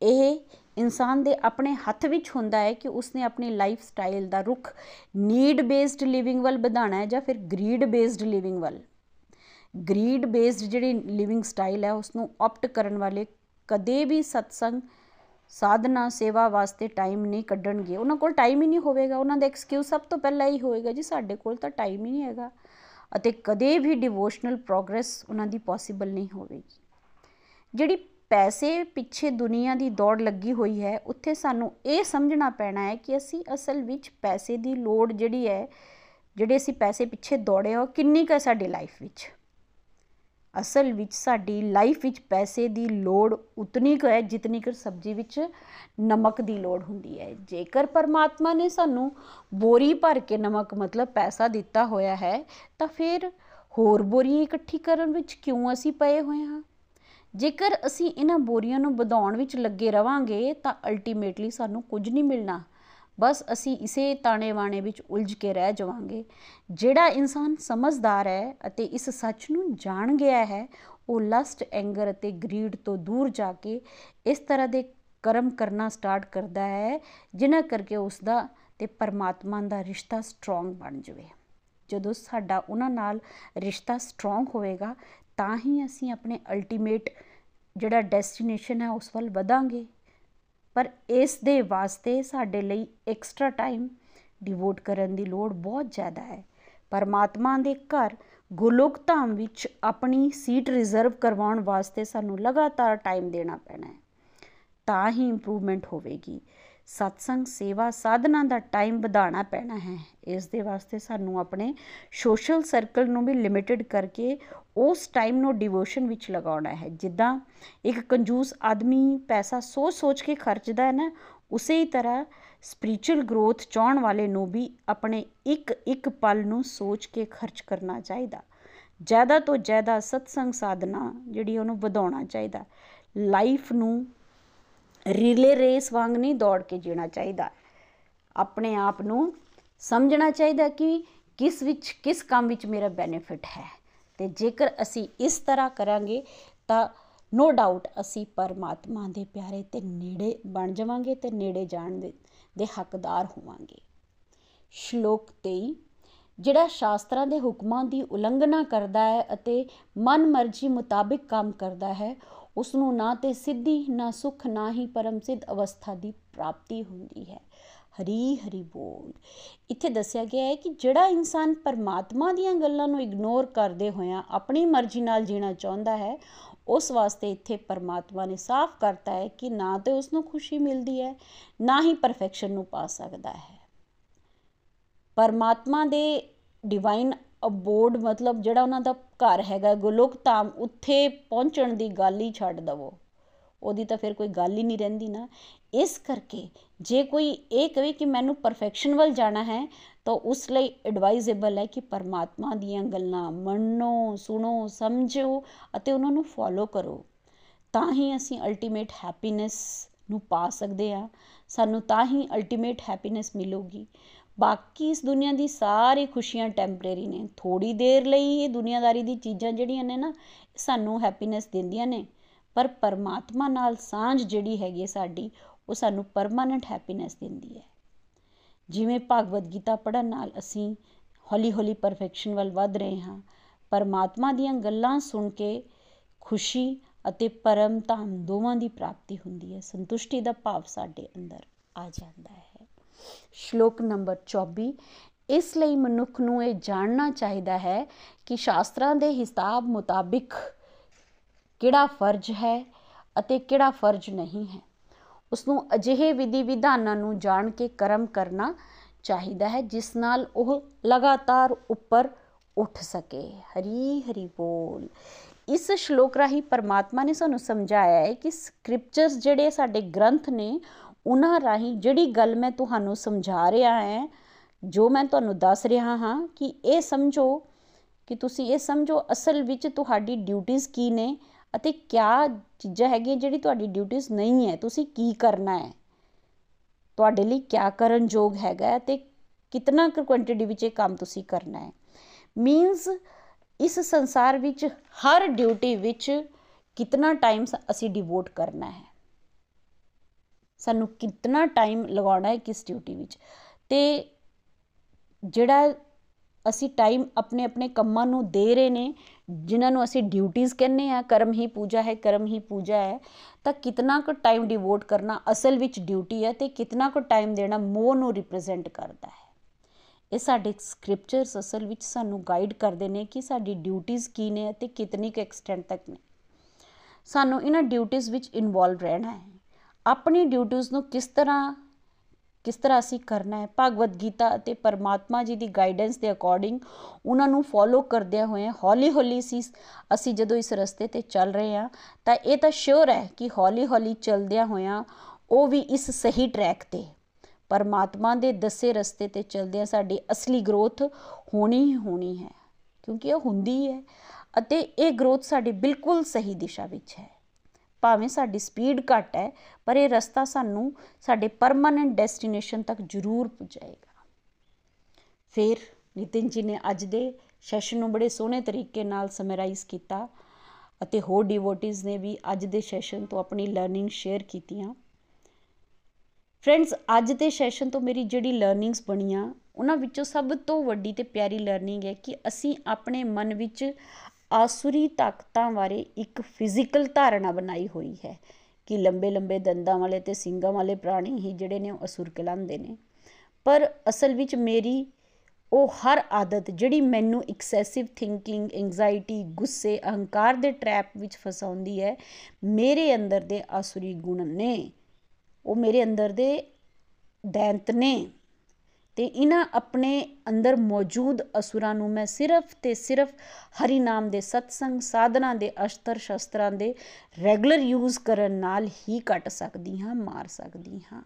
ਇਹ ਇਨਸਾਨ ਦੇ ਆਪਣੇ ਹੱਥ ਵਿੱਚ ਹੁੰਦਾ ਹੈ ਕਿ ਉਸਨੇ ਆਪਣੀ ਲਾਈਫ ਸਟਾਈਲ ਦਾ ਰੁਖ ਨੀਡ ਬੇਸਡ ਲਿਵਿੰਗ ਵੱਲ ਵਧਾਣਾ ਹੈ ਜਾਂ ਫਿਰ ਗਰੀਡ ਬੇਸਡ ਲਿਵਿੰਗ ਵੱਲ। ਗਰੀਡ ਬੇਸਡ ਜਿਹੜੀ ਲਿਵਿੰਗ ਸਟਾਈਲ ਹੈ ਉਸ ਨੂੰ ਆਪਟ ਕਰਨ ਵਾਲੇ ਕਦੇ ਵੀ ਸਤਸੰਗ ਸਾਧਨਾ, ਸੇਵਾ ਵਾਸਤੇ ਟਾਈਮ ਨਹੀਂ ਕੱਢਣਗੇ। ਉਹਨਾਂ ਕੋਲ ਟਾਈਮ ਹੀ ਨਹੀਂ ਹੋਵੇਗਾ। ਉਹਨਾਂ ਦਾ ਐਕਸਕਿਊਜ਼ ਸਭ ਤੋਂ ਪਹਿਲਾਂ ਹੀ ਹੋਏਗਾ ਜੀ, ਸਾਡੇ ਕੋਲ ਤਾਂ ਟਾਈਮ ਹੀ ਨਹੀਂ ਹੈਗਾ। ਅਤੇ ਕਦੇ ਵੀ ਡਿਵੋਸ਼ਨਲ ਪ੍ਰੋਗਰੈਸ ਉਹਨਾਂ ਦੀ ਪੋਸੀਬਲ ਨਹੀਂ ਹੋਵੇਗੀ। ਜਿਹੜੀ ਪੈਸੇ ਪਿੱਛੇ ਦੁਨੀਆ ਦੀ ਦੌੜ ਲੱਗੀ ਹੋਈ ਹੈ, ਉੱਥੇ ਸਾਨੂੰ ਇਹ ਸਮਝਣਾ ਪੈਣਾ ਹੈ ਕਿ ਅਸੀਂ ਅਸਲ ਵਿੱਚ ਪੈਸੇ ਦੀ ਲੋੜ ਜਿਹੜੀ ਹੈ, ਜਿਹੜੇ ਅਸੀਂ ਪੈਸੇ ਪਿੱਛੇ ਦੌੜੇ ਹੋ ਕਿੰਨੀ ਕੁ ਸਾਡੀ ਲਾਈਫ ਵਿੱਚ? ਅਸਲ ਵਿੱਚ ਸਾਡੀ ਲਾਈਫ ਵਿੱਚ ਪੈਸੇ ਦੀ ਲੋੜ ਉਤਨੀ ਕੁ ਹੈ ਜਿਤਨੀ ਕਿ ਸਬਜ਼ੀ ਵਿੱਚ ਨਮਕ ਦੀ ਲੋੜ ਹੁੰਦੀ ਹੈ। ਜੇਕਰ ਪਰਮਾਤਮਾ ਨੇ ਸਾਨੂੰ ਬੋਰੀ ਭਰ ਕੇ ਨਮਕ ਮਤਲਬ ਪੈਸਾ ਦਿੱਤਾ ਹੋਇਆ ਹੈ, ਤਾਂ ਫਿਰ ਹੋਰ ਬੋਰੀਆਂ ਇਕੱਠੀ ਕਰਨ ਵਿੱਚ ਕਿਉਂ ਅਸੀਂ ਪਏ ਹੋਏ ਹਾਂ? ਜੇਕਰ ਅਸੀਂ ਇਹਨਾਂ ਬੋਰੀਆਂ ਨੂੰ ਵਧਾਉਣ ਵਿੱਚ ਲੱਗੇ ਰਵਾਂਗੇ, ਤਾਂ ਅਲਟੀਮੇਟਲੀ ਸਾਨੂੰ ਕੁਝ ਨਹੀਂ ਮਿਲਣਾ। ਬਸ ਅਸੀਂ ਇਸੇ ਤਾਣੇ ਬਾਣੇ ਵਿੱਚ ਉਲਝ ਕੇ ਰਹਿ ਜਾਵਾਂਗੇ। ਜਿਹੜਾ ਇਨਸਾਨ ਸਮਝਦਾਰ ਹੈ ਅਤੇ ਇਸ ਸੱਚ ਨੂੰ ਜਾਣ ਗਿਆ ਹੈ, ਉਹ ਲਸਟ ਐਂਗਰ ਅਤੇ ਗਰੀਡ ਤੋਂ ਦੂਰ ਜਾ ਕੇ ਇਸ ਤਰ੍ਹਾਂ ਦੇ ਕਰਮ ਕਰਨਾ ਸਟਾਰਟ ਕਰਦਾ ਹੈ, ਜਿਨ੍ਹਾਂ ਕਰਕੇ ਉਸ ਦਾ ਤੇ ਪਰਮਾਤਮਾ ਦਾ ਰਿਸ਼ਤਾ ਸਟਰੋਂਗ ਬਣ ਜਾਵੇ। ਜਦੋਂ ਸਾਡਾ ਉਹਨਾਂ ਨਾਲ ਰਿਸ਼ਤਾ ਸਟਰੋਂਗ ਹੋਵੇਗਾ, ਤਾਂ ਹੀ ਅਸੀਂ ਆਪਣੇ ਅਲਟੀਮੇਟ ਜਿਹੜਾ ਡੈਸਟੀਨੇਸ਼ਨ ਹੈ ਉਸ ਵੱਲ ਵਧਾਂਗੇ। ਪਰ ਇਸ ਦੇ ਵਾਸਤੇ ਸਾਡੇ ਲਈ ਐਕਸਟਰਾ ਟਾਈਮ ਡਿਵੋਟ ਕਰਨ ਦੀ ਲੋੜ ਬਹੁਤ ਜ਼ਿਆਦਾ ਹੈ। ਪਰਮਾਤਮਾ ਦੇ ਘਰ ਗੁਲੋਕ ਧਾਮ ਵਿੱਚ ਆਪਣੀ ਸੀਟ ਰਿਜ਼ਰਵ ਕਰਵਾਉਣ ਵਾਸਤੇ ਸਾਨੂੰ ਲਗਾਤਾਰ ਟਾਈਮ ਦੇਣਾ ਪੈਣਾ ਹੈ। ਤਾਂ ਹੀ ਇੰਪਰੂਵਮੈਂਟ ਹੋਵੇਗੀ। ਸਤਸੰਗ ਸੇਵਾ ਸਾਧਨਾ ਦਾ ਟਾਈਮ ਵਧਾਉਣਾ ਪੈਣਾ ਹੈ। ਇਸ ਦੇ ਵਾਸਤੇ ਸਾਨੂੰ ਆਪਣੇ ਸੋਸ਼ਲ ਸਰਕਲ ਨੂੰ ਵੀ ਲਿਮਿਟਿਡ ਕਰਕੇ ਉਸ ਟਾਈਮ ਨੂੰ ਡਿਵੋਸ਼ਨ ਵਿੱਚ ਲਗਾਉਣਾ ਹੈ। ਜਿੱਦਾਂ ਇੱਕ ਕੰਜੂਸ ਆਦਮੀ ਪੈਸਾ ਸੋਚ ਸੋਚ ਕੇ ਖਰਚਦਾ ਹੈ ਨਾ, ਉਸੇ ਹੀ ਤਰ੍ਹਾਂ ਸਪਿਰਚੁਅਲ ਗਰੋਥ ਚਾਹਣ ਵਾਲੇ ਨੂੰ ਵੀ ਆਪਣੇ ਇੱਕ ਇੱਕ ਪਲ ਨੂੰ ਸੋਚ ਕੇ ਖਰਚ ਕਰਨਾ ਚਾਹੀਦਾ। ਜ਼ਿਆਦਾ ਤੋਂ ਜ਼ਿਆਦਾ ਸਤਸੰਗ ਸਾਧਨਾ ਜਿਹੜੀ ਉਹਨੂੰ ਵਧਾਉਣਾ ਚਾਹੀਦਾ। ਲਾਈਫ ਨੂੰ ਰਿਲੇ ਰੇਸ ਵਾਂਗ ਨਹੀਂ ਦੌੜ ਕੇ ਜੀਣਾ ਚਾਹੀਦਾ। ਆਪਣੇ ਆਪ ਨੂੰ ਸਮਝਣਾ ਚਾਹੀਦਾ ਕਿ ਕਿਸ ਵਿੱਚ, ਕਿਸ ਕੰਮ ਵਿੱਚ ਮੇਰਾ ਬੈਨੀਫਿਟ ਹੈ। ਤੇ ਜੇਕਰ ਅਸੀਂ ਇਸ ਤਰ੍ਹਾਂ ਕਰਾਂਗੇ ਤਾਂ ਨੋ ਡਾਊਟ ਅਸੀਂ ਪਰਮਾਤਮਾ ਦੇ ਪਿਆਰੇ ਤੇ ਨੇੜੇ ਬਣ ਜਾਵਾਂਗੇ ਤੇ ਨੇੜੇ ਜਾਣ ਦੇ ਦੇ ਹੱਕਦਾਰ ਹੋਵਾਂਗੇ। ਸ਼ਲੋਕ 23 ਜਿਹੜਾ ਸ਼ਾਸਤਰਾਂ ਦੇ ਹੁਕਮਾਂ ਦੀ ਉਲੰਘਣਾ ਕਰਦਾ ਹੈ ਅਤੇ ਮਨ ਮਰਜ਼ੀ ਮੁਤਾਬਿਕ ਕੰਮ ਕਰਦਾ ਹੈ ਉਸ ਨੂੰ ਨਾ ਤੇ ਸਿੱਧੀ, ਨਾ ਸੁਖ, ਨਾ ਹੀ ਪਰਮ ਸਿੱਧ ਅਵਸਥਾ ਦੀ ਪ੍ਰਾਪਤੀ ਹੁੰਦੀ ਹੈ। ਹਰੀ ਹਰੀ ਬੋਲ। ਇੱਥੇ ਦੱਸਿਆ ਗਿਆ ਹੈ ਕਿ ਜਿਹੜਾ ਇਨਸਾਨ ਪਰਮਾਤਮਾ ਦੀਆਂ ਗੱਲਾਂ ਨੂੰ ਇਗਨੋਰ ਕਰਦੇ ਹੋਇਆਂ ਆਪਣੀ ਮਰਜ਼ੀ ਨਾਲ ਜੀਣਾ ਚਾਹੁੰਦਾ ਹੈ, ਉਸ ਵਾਸਤੇ ਇੱਥੇ ਪਰਮਾਤਮਾ ਨੇ ਸਾਫ਼ ਕਰਤਾ ਹੈ ਕਿ ਨਾ ਤੇ ਉਸ ਨੂੰ ਖੁਸ਼ੀ ਮਿਲਦੀ ਹੈ, ਨਾ ਹੀ ਪਰਫੈਕਸ਼ਨ ਨੂੰ ਪਾ ਸਕਦਾ ਹੈ। ਪਰਮਾਤਮਾ ਦੇ ਡਿਵਾਈਨ ਅਬੋਰਡ ਮਤਲਬ ਜਿਹੜਾ ਉਹਨਾਂ ਦਾ ਘਰ ਹੈਗਾ ਗੋਲੋਕ ਧਾਮ ਉੱਥੇ ਪਹੁੰਚਣ ਦੀ ਗੱਲ ਹੀ ਛੱਡ ਦਵੋ। ਉਹਦੀ ਤਾਂ ਫਿਰ ਕੋਈ ਗੱਲ ਹੀ ਨਹੀਂ ਰਹਿੰਦੀ ਨਾ। ਇਸ ਕਰਕੇ ਜੇ ਕੋਈ ਇਹ ਕਹੇ ਕਿ ਮੈਨੂੰ ਪਰਫੈਕਸ਼ਨ ਵੱਲ ਜਾਣਾ ਹੈ, ਤਾਂ ਉਸ ਲਈ ਐਡਵਾਈਜ਼ੇਬਲ ਹੈ ਕਿ ਪਰਮਾਤਮਾ ਦੀਆਂ ਗੱਲਾਂ ਮੰਨੋ, ਸੁਣੋ, ਸਮਝੋ ਅਤੇ ਉਹਨਾਂ ਨੂੰ ਫੋਲੋ ਕਰੋ। ਤਾਂ ਹੀ ਅਸੀਂ ਅਲਟੀਮੇਟ ਹੈਪੀਨੈਸ ਨੂੰ ਪਾ ਸਕਦੇ ਆ ਸਾਨੂੰ ਤਾਂ ਹੀ ਅਲਟੀਮੇਟ ਹੈਪੀਨੈਸ ਮਿਲੂਗੀ। ਬਾਕੀ ਇਸ ਦੁਨੀਆ ਦੀ ਸਾਰੀ ਖੁਸ਼ੀਆਂ ਟੈਂਪਰੇਰੀ ਨੇ। ਥੋੜੀ ਦੇਰ ਲਈ ਇਹ ਦੁਨੀਆਦਾਰੀ ਦੀ ਚੀਜ਼ਾਂ ਜਿਹੜੀਆਂ ਨੇ ਨਾ ਸਾਨੂੰ ਹੈਪੀਨੈਸ ਦਿੰਦੀਆਂ ਨੇ। ਪਰ ਪਰਮਾਤਮਾ ਨਾਲ ਸਾਂਝ ਜਿਹੜੀ ਹੈਗੀ ਸਾਡੀ, ਉਹ ਸਾਨੂੰ ਪਰਮਾਨੈਂਟ ਹੈਪੀਨੈਸ ਦਿੰਦੀ ਹੈ। ਜਿਵੇਂ ਭਗਵਦ ਗੀਤਾ ਪੜਨ ਨਾਲ ਅਸੀਂ ਹੌਲੀ-ਹੌਲੀ ਪਰਫੈਕਸ਼ਨ ਵੱਲ ਵਧ ਰਹੇ ਹਾਂ। ਪਰਮਾਤਮਾ ਦੀਆਂ ਗੱਲਾਂ ਸੁਣ ਕੇ ਖੁਸ਼ੀ ਅਤੇ ਪਰਮ ਧਾਮ ਦੋਵਾਂ ਦੀ ਪ੍ਰਾਪਤੀ ਹੁੰਦੀ ਹੈ। ਸੰਤੁਸ਼ਟੀ ਦਾ ਭਾਵ ਸਾਡੇ ਅੰਦਰ ਆ ਜਾਂਦਾ ਹੈ। ਸ਼ਲੋਕ ਨੰਬਰ 24 ਇਸ ਲਈ ਮਨੁੱਖ ਨੂੰ ਇਹ ਜਾਣਨਾ ਚਾਹੀਦਾ ਹੈ ਕਿ ਸ਼ਾਸਤਰਾਂ ਦੇ ਹਿਸਾਬ ਮੁਤਾਬਿਕ ਕਿਹੜਾ ਫਰਜ਼ ਹੈ ਅਤੇ ਕਿਹੜਾ ਫਰਜ਼ ਨਹੀਂ ਹੈ। ਉਸ ਨੂੰ ਅਜਿਹੇ ਵਿਧੀ ਵਿਧਾਨਾਂ ਨੂੰ ਜਾਣ ਕੇ ਕਰਮ ਕਰਨਾ ਚਾਹੀਦਾ ਹੈ, ਜਿਸ ਨਾਲ ਉਹ ਲਗਾਤਾਰ ਉੱਪਰ ਉੱਠ ਸਕੇ। ਹਰੀ ਹਰੀ ਬੋਲ। ਇਸ ਸ਼ਲੋਕ ਰਾਹੀਂ ਪਰਮਾਤਮਾ ਨੇ ਸਾਨੂੰ ਸਮਝਾਇਆ ਹੈ ਕਿ ਸਕ੍ਰਿਪਚਰਸ ਜਿਹੜੇ ਸਾਡੇ ਗ੍ਰੰਥ ਨੇ ਉਹਨਾਂ ਰਾਹੀਂ ਜਿਹੜੀ ਗੱਲ ਮੈਂ ਤੁਹਾਨੂੰ ਸਮਝਾ ਰਿਹਾ ਹਾਂ, ਜੋ ਮੈਂ ਤੁਹਾਨੂੰ ਦੱਸ ਰਿਹਾ ਹਾਂ ਕਿ ਇਹ ਸਮਝੋ ਕਿ ਤੁਸੀਂ ਇਹ ਸਮਝੋ ਅਸਲ ਵਿੱਚ ਤੁਹਾਡੀ ਡਿਊਟੀਆਂ ਕੀ ਨੇ ਅਤੇ ਕਿਆ ਚੀਜ਼ਾਂ ਹੈਗੀਆਂ ਜਿਹੜੀ ਤੁਹਾਡੀ ਡਿਊਟੀਆਂ ਨਹੀਂ ਹੈ, ਤੁਸੀਂ ਕੀ ਕਰਨਾ ਹੈ? ਤੁਹਾਡੇ ਲਈ ਕਿਆ ਕਰਨ ਯੋਗ ਹੈਗਾ ਤੇ ਕਿੰਨਾ ਕੁ ਕੁਆਂਟੀਟੀ ਵਿੱਚ ਇਹ ਕੰਮ ਤੁਸੀਂ ਕਰਨਾ ਹੈ? ਮੀਨਸ ਇਸ ਸੰਸਾਰ ਵਿੱਚ ਹਰ ਡਿਊਟੀ ਵਿੱਚ ਕਿੰਨਾ ਟਾਈਮ ਅਸੀਂ ਡਿਵੋਟ ਕਰਨਾ ਹੈ? ਸਾਨੂੰ ਕਿੰਨਾ ਟਾਈਮ ਲਗਾਉਣਾ ਹੈ ਕਿਸ ਡਿਊਟੀ ਵਿੱਚ। ਤੇ ਜਿਹੜਾ ਅਸੀਂ ਟਾਈਮ ਆਪਣੇ ਆਪਣੇ ਕੰਮਾਂ ਨੂੰ ਦੇ ਰਹੇ ਨੇ, ਜਿਨ੍ਹਾਂ ਨੂੰ ਅਸੀਂ ਡਿਊਟੀਆਂ ਕਹਿੰਨੇ ਆ ਕਰਮ ਹੀ ਪੂਜਾ ਹੈ, ਕਰਮ ਹੀ ਪੂਜਾ ਹੈ, ਤਾਂ ਕਿੰਨਾ ਕੁ ਟਾਈਮ ਡਿਵੋਟ ਕਰਨਾ ਅਸਲ ਵਿੱਚ ਡਿਊਟੀ ਹੈ ਤੇ ਕਿੰਨਾ ਕੁ ਟਾਈਮ ਦੇਣਾ ਮੋਹ ਨੂੰ ਰਿਪਰੈਜ਼ੈਂਟ ਕਰਦਾ ਹੈ। ਇਹ ਸਾਡੇ ਸਕ੍ਰਿਪਚਰਸ ਅਸਲ ਵਿੱਚ ਸਾਨੂੰ ਗਾਈਡ ਕਰਦੇ ਨੇ ਕਿ ਸਾਡੀ ਡਿਊਟੀਆਂ ਕੀ ਨੇ ਅਤੇ ਕਿਤਨੀ ਕੁ ਐਕਸਟੈਂਟ ਤੱਕ ਨੇ। ਸਾਨੂੰ ਇਹਨਾਂ ਡਿਊਟੀਆਂ ਵਿੱਚ ਇਨਵੋਲਵ ਰਹਿਣਾ ਹੈ। ਆਪਣੀ ਡਿਊਟੀਆਂ ਨੂੰ ਕਿਸ ਤਰ੍ਹਾਂ ਕਿਸ ਤਰ੍ਹਾਂ ਅਸੀਂ ਕਰਨਾ ਹੈ? ਭਗਵਦ ਗੀਤਾ ਅਤੇ ਪਰਮਾਤਮਾ ਜੀ ਦੀ ਗਾਈਡੈਂਸ ਦੇ ਅਕੋਰਡਿੰਗ ਉਹਨਾਂ ਨੂੰ ਫੋਲੋ ਕਰਦਿਆਂ ਹੋਏ ਹੌਲੀ ਹੌਲੀ ਸੀ, ਅਸੀਂ ਜਦੋਂ ਇਸ ਰਸਤੇ ਤੇ ਚੱਲ ਰਹੇ ਹਾਂ, ਤਾਂ ਇਹ ਤਾਂ ਸ਼ੋਰ ਹੈ ਕਿ ਹੌਲੀ ਹੌਲੀ ਚੱਲਦਿਆਂ ਹੋਇਆਂ ਉਹ ਵੀ ਇਸ ਸਹੀ ਟਰੈਕ ਤੇ। ਪਰਮਾਤਮਾ ਦੇ ਦੱਸੇ ਰਸਤੇ ਤੇ ਚੱਲਦਿਆਂ ਸਾਡੀ ਅਸਲੀ ਗਰੋਥ ਹੋਣੀ ਹੀ ਹੋਣੀ ਹੈ, ਕਿਉਂਕਿ ਇਹ ਹੁੰਦੀ ਹੈ ਅਤੇ ਇਹ ਗਰੋਥ ਸਾਡੀ ਬਿਲਕੁਲ ਸਹੀ ਦਿਸ਼ਾ ਵਿੱਚ ਹੈ। ਭਾਵੇਂ ਸਾਡੀ ਸਪੀਡ ਘੱਟ ਹੈ, ਪਰ ਇਹ ਰਸਤਾ ਸਾਨੂੰ ਸਾਡੇ ਪਰਮਨੈਂਟ ਡੈਸਟੀਨੇਸ਼ਨ ਤੱਕ ਜ਼ਰੂਰ ਪਹੁੰਚਾਏਗਾ। ਫਿਰ ਨਿਤਿਨ ਜੀ ਨੇ ਅੱਜ ਦੇ ਸੈਸ਼ਨ ਨੂੰ ਬੜੇ ਸੋਹਣੇ ਤਰੀਕੇ ਨਾਲ ਸਮਰਾਈਜ਼ ਕੀਤਾ ਅਤੇ ਹੋਰ ਡਿਵੋਟਿਸ ਨੇ ਵੀ ਅੱਜ ਦੇ ਸੈਸ਼ਨ ਤੋਂ ਆਪਣੀ ਲਰਨਿੰਗ ਸ਼ੇਅਰ ਕੀਤੀਆਂ। ਫਰੈਂਡਸ ਅੱਜ ਦੇ ਸੈਸ਼ਨ ਤੋਂ ਮੇਰੀ ਜਿਹੜੀ ਲਰਨਿੰਗਸ ਬਣੀਆਂ, ਉਹਨਾਂ ਵਿੱਚੋਂ ਸਭ ਤੋਂ ਵੱਡੀ ਤੇ ਪਿਆਰੀ ਲਰਨਿੰਗ ਹੈ ਕਿ ਅਸੀਂ ਆਪਣੇ ਮਨ ਵਿੱਚ ਆਸੁਰੀ ਤਾਕਤਾਂ ਬਾਰੇ ਇੱਕ ਫਿਜ਼ੀਕਲ ਧਾਰਨਾ ਬਣਾਈ ਹੋਈ ਹੈ ਕਿ ਲੰਬੇ ਲੰਬੇ ਦੰਦਾਂ ਵਾਲੇ ਤੇ ਸਿੰਗਾਂ ਵਾਲੇ ਪ੍ਰਾਣੀ ਹੀ ਜਿਹੜੇ ਨੇ ਉਹ ਅਸੁਰ ਕਹਿਲਾਉਂਦੇ ਨੇ। ਪਰ ਅਸਲ ਵਿੱਚ ਮੇਰੀ ਉਹ ਹਰ ਆਦਤ ਜਿਹੜੀ ਮੈਨੂੰ ਐਕਸੈਸਿਵ ਥਿੰਕਿੰਗ ਐਂਜ਼ਾਇਟੀ ਗੁੱਸੇ, ਅਹੰਕਾਰ ਦੇ ਟ੍ਰੈਪ ਵਿੱਚ ਫਸਾਉਂਦੀ ਹੈ, ਮੇਰੇ ਅੰਦਰ ਦੇ ਆਸੁਰੀ ਗੁਣ ਨੇ, ਉਹ ਮੇਰੇ ਅੰਦਰ ਦੇ ਦੈਂਤ ਨੇ। ਤੇ ਇਹਨਾਂ ਆਪਣੇ ਅੰਦਰ ਮੌਜੂਦ ਅਸੁਰਾਂ ਨੂੰ ਮੈਂ ਸਿਰਫ ਤੇ ਸਿਰਫ ਹਰੀ ਨਾਮ ਦੇ ਸਤਸੰਗ, ਸਾਧਨਾ ਦੇ ਅਸ਼ਤਰ ਸ਼ਸਤਰਾਂ ਦੇ ਰੈਗੂਲਰ ਯੂਜ਼ ਕਰਨ ਨਾਲ ਹੀ ਕੱਟ ਸਕਦੀ ਹਾਂ, ਮਾਰ ਸਕਦੀ ਹਾਂ।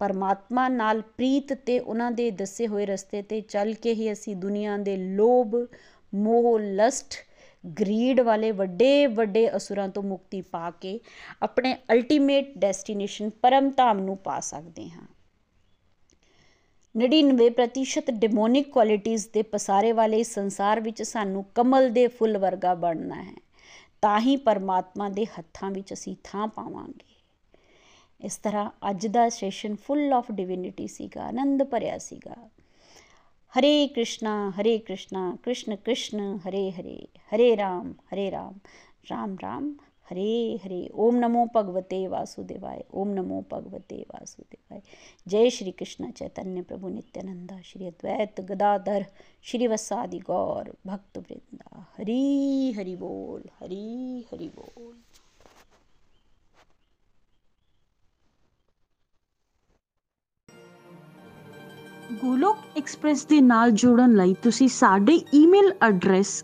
ਪਰਮਾਤਮਾ ਨਾਲ ਪ੍ਰੀਤ ਤੇ ਉਹਨਾਂ ਦੇ ਦੱਸੇ ਹੋਏ ਰਸਤੇ ਤੇ ਚੱਲ ਕੇ ਹੀ ਅਸੀਂ ਦੁਨੀਆ ਦੇ ਲੋਭ, ਮੋਹ, ਲਸਟ, ਗਰੀਡ ਵਾਲੇ ਵੱਡੇ ਵੱਡੇ ਅਸੁਰਾਂ ਤੋਂ ਮੁਕਤੀ ਪਾ ਕੇ ਆਪਣੇ ਅਲਟੀਮੇਟ ਡੈਸਟੀਨੇਸ਼ਨ ਪਰਮ ਧਾਮ ਨੂੰ ਪਾ ਸਕਦੇ ਹਾਂ। 99% ਡੈਮੋਨਿਕ ਕੁਆਲਿਟੀਆਂ ਦੇ ਪਸਾਰੇ ਵਾਲੇ ਇਸ ਸੰਸਾਰ ਵਿੱਚ ਸਾਨੂੰ ਕਮਲ ਦੇ ਫੁੱਲ ਵਰਗਾ ਬਣਨਾ ਹੈ। ਤਾਂ ਹੀ ਪਰਮਾਤਮਾ ਦੇ ਹੱਥਾਂ ਵਿੱਚ ਅਸੀਂ ਥਾਂ ਪਾਵਾਂਗੇ। ਇਸ ਤਰ੍ਹਾਂ ਅੱਜ ਦਾ ਸੈਸ਼ਨ ਫੁੱਲ ਆਫ ਡਿਵਿਨਿਟੀ ਸੀਗਾ, ਆਨੰਦ ਭਰਿਆ ਸੀਗਾ। ਹਰੇ ਕ੍ਰਿਸ਼ਨਾ ਹਰੇ ਕ੍ਰਿਸ਼ਨਾ, ਕ੍ਰਿਸ਼ਨ ਕ੍ਰਿਸ਼ਨ, ਹਰੇ ਹਰੇ ਹਰੇ ਰਾਮ ਹਰੇ ਰਾਮ ਰਾਮ ਰਾਮ। हरे हरे ओम नमो भगवते वासुदेवाय ओम नमो भगवते वासुदेवाय जय श्री कृष्ण चैतन्य प्रभु नित्यानंदा श्री अद्वैत गदाधर श्री वसादि गौर भक्त वृंदा हरी हरि बोल हरी हरि बोल ਗੋਲੋਕ ਐਕਸਪ੍ਰੈਸ ਦੇ ਨਾਲ ਜੁੜਨ ਲਈ ਤੁਸੀਂ ਸਾਡੇ ਈਮੇਲ ਐਡਰੈਸ